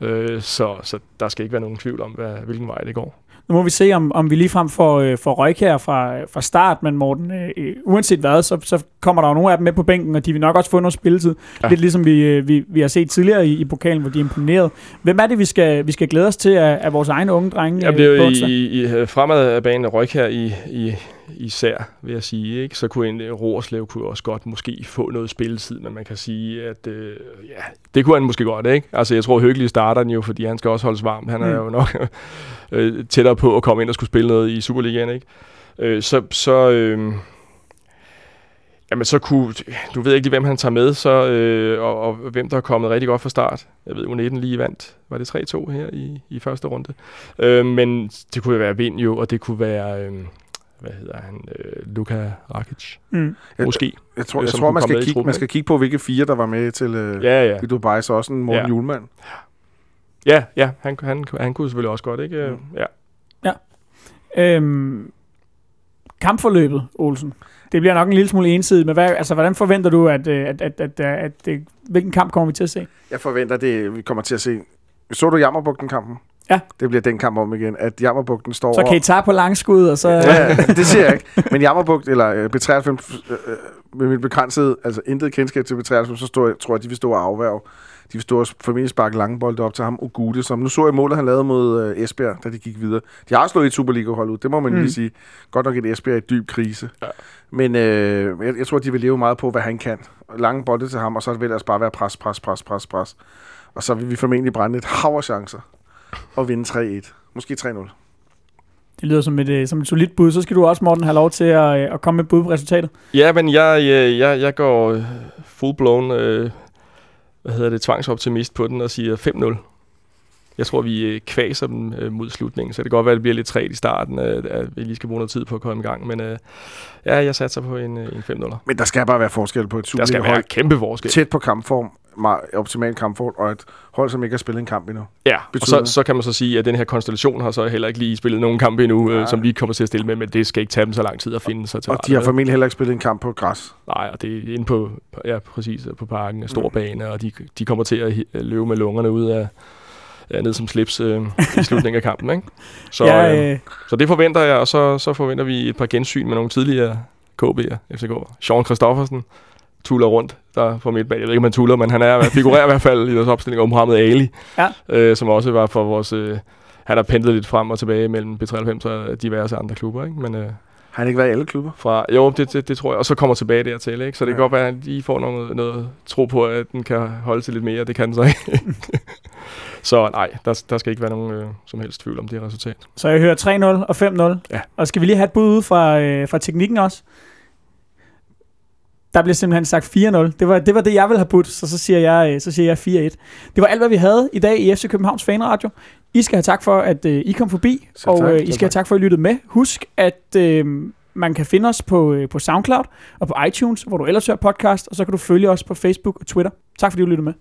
Ja. Øh, så, så der skal ikke være nogen tvivl om, hvad, hvilken vej det går. Nu må vi se, om, om vi ligefrem får, øh, får røg her fra, fra start, men Morten, øh, øh, uanset hvad, så, så kommer der jo nogle af dem med på bænken, og de vil nok også få noget spilletid. Ja. Lidt ligesom vi, øh, vi, vi har set tidligere i, i pokalen, hvor de er imponeret. Hvem er det, vi skal, vi skal glæde os til af, af vores egne unge drenge? Jeg blev øh, i, i, i fremad af banen ryg her i, i, især, vil jeg sige. Ikke? Så kunne en øh, Roerslev kunne også godt måske få noget spilletid, men man kan sige, at øh, ja, det kunne han måske godt. Ikke? Altså, jeg tror, Hyggelig starter den jo, fordi han skal også holdes varm. Han er Mm. jo nok [LAUGHS] øh, tættere på at komme ind og skulle spille noget i Superligaen. Ikke? Øh, så, så øh, Jamen så kunne, du ved ikke lige, hvem han tager med, så, øh, og, og hvem der er kommet rigtig godt fra start. Jeg ved, U19 lige vandt, var det 3-2 her i, i første runde. Øh, men det kunne jo være Vind jo, og det kunne være, øh, hvad hedder han, øh, Luka Rakic, Mm. Jeg, måske. jeg tror, øh, jeg tror man, skal kigge, man skal kigge på, hvilke fire, der var med til øh, Ja, ja. i Dubai, så også en Morten Ja. Julemand. Ja, ja, han, han, han kunne selvfølgelig også godt, ikke? Mm. Ja. Øhm, kampforløbet, Olsen. Det bliver nok en lille smule ensidigt, men hvad, altså, hvordan forventer du, at, øh, at, at, at, at, at, at hvilken kamp kommer vi til at se? Jeg forventer, det vi kommer til at se. Så du Jammerbugten-kampen? Ja. Det bliver den kamp om igen, at Jammerbugten står Så kan I tage på langskud, og så... Ja, [LAUGHS] det siger jeg ikke. Men Jammerbugt, eller øh, B93, øh, øh, med mit begrænsede, altså intet kendskab til B93, så står, jeg, tror jeg, de vil stå og afværge. De vil stå og formentlig sparke lange bolde op til ham, Ogude, som nu så jeg målet, han lavede mod øh, Esbjerg, da de gik videre. De har også slået et Superliga-hold ud, det må man Mm. mm. lige sige. Godt nok et Esbjerg i dyb krise. Ja. Men øh, jeg, jeg tror, de vil leve meget på, hvad han kan. Lange bolde til ham, og så vil det altså bare være pres, pres, pres, pres, pres. Og så vil vi formentlig brænde et hav af chancer og vinde 3-1. Måske 3-0. Det lyder som et, øh, som et solidt bud. Så skal du også, Morten, have lov til at, øh, at komme med et bud på resultatet. Ja, men jeg, jeg, jeg, jeg går øh, full-blown, øh, hvad hedder det, tvangsoptimist på den og siger 5-0. Jeg tror, vi øh, kvaser dem øh, mod slutningen, så det kan godt være, at det bliver lidt træt i starten, øh, at vi lige skal bruge noget tid på at komme i gang. Men øh, ja, jeg satser på en, øh, en 5-0'er. Men der skal bare være forskel på et Der skal være kæmpe forskel. tæt på kampform, meget optimal kampform, og et hold, som ikke har spillet en kamp endnu. Ja, og betyder så, det. så kan man så sige, at den her konstellation har så heller ikke lige spillet nogen kampe endnu, øh, som vi kommer til at stille med, men det skal ikke tage dem så lang tid at finde sig til Og de har formentlig heller ikke spillet en kamp på græs. Nej, og det er inde på, ja, præcis, på parken, en stor Mm. bane, og de, de kommer til at hi- løbe med lungerne ud af, ja, ned som slips øh, i slutningen af kampen. Ikke? [LAUGHS] Så, ja, øh, øh, så det forventer jeg, og så, så forventer vi et par gensyn med nogle tidligere KB'er, FCK. Sean Christoffersen tuller rundt der på midtbanen. Jeg ved ikke, om han tuller, men han er, figurerer i hvert fald i deres opstilling, og Mohamed Ali, Ja. øh, som også var for vores... Øh, han har pendlet lidt frem og tilbage mellem B93 og diverse andre klubber, ikke? Men, øh, Har han ikke været i alle klubber? fra, jo, det, det, det, tror jeg. Og så kommer tilbage dertil, ikke? Så det kan Ja. godt være, at de får noget, noget tro på, at den kan holde til lidt mere. Det kan den så ikke. [LAUGHS] Så nej, der, der skal ikke være nogen øh, som helst tvivl om det resultat. Så jeg hører 3-0 og 5-0. Ja. Og skal vi lige have et bud ud fra, øh, fra teknikken også? Der bliver simpelthen sagt 4-0. Det var, det var det, jeg ville have budt, så så siger jeg, øh, så siger jeg 4-1. Det var alt, hvad vi havde i dag i FC Københavns Fanradio. I skal have tak for, at øh, I kom forbi, Selv og tak. øh, I skal have tak for, at I lyttede med. Husk, at øh, man kan finde os på, øh, på SoundCloud og på iTunes, hvor du ellers hører podcast, og så kan du følge os på Facebook og Twitter. Tak fordi du lyttede med.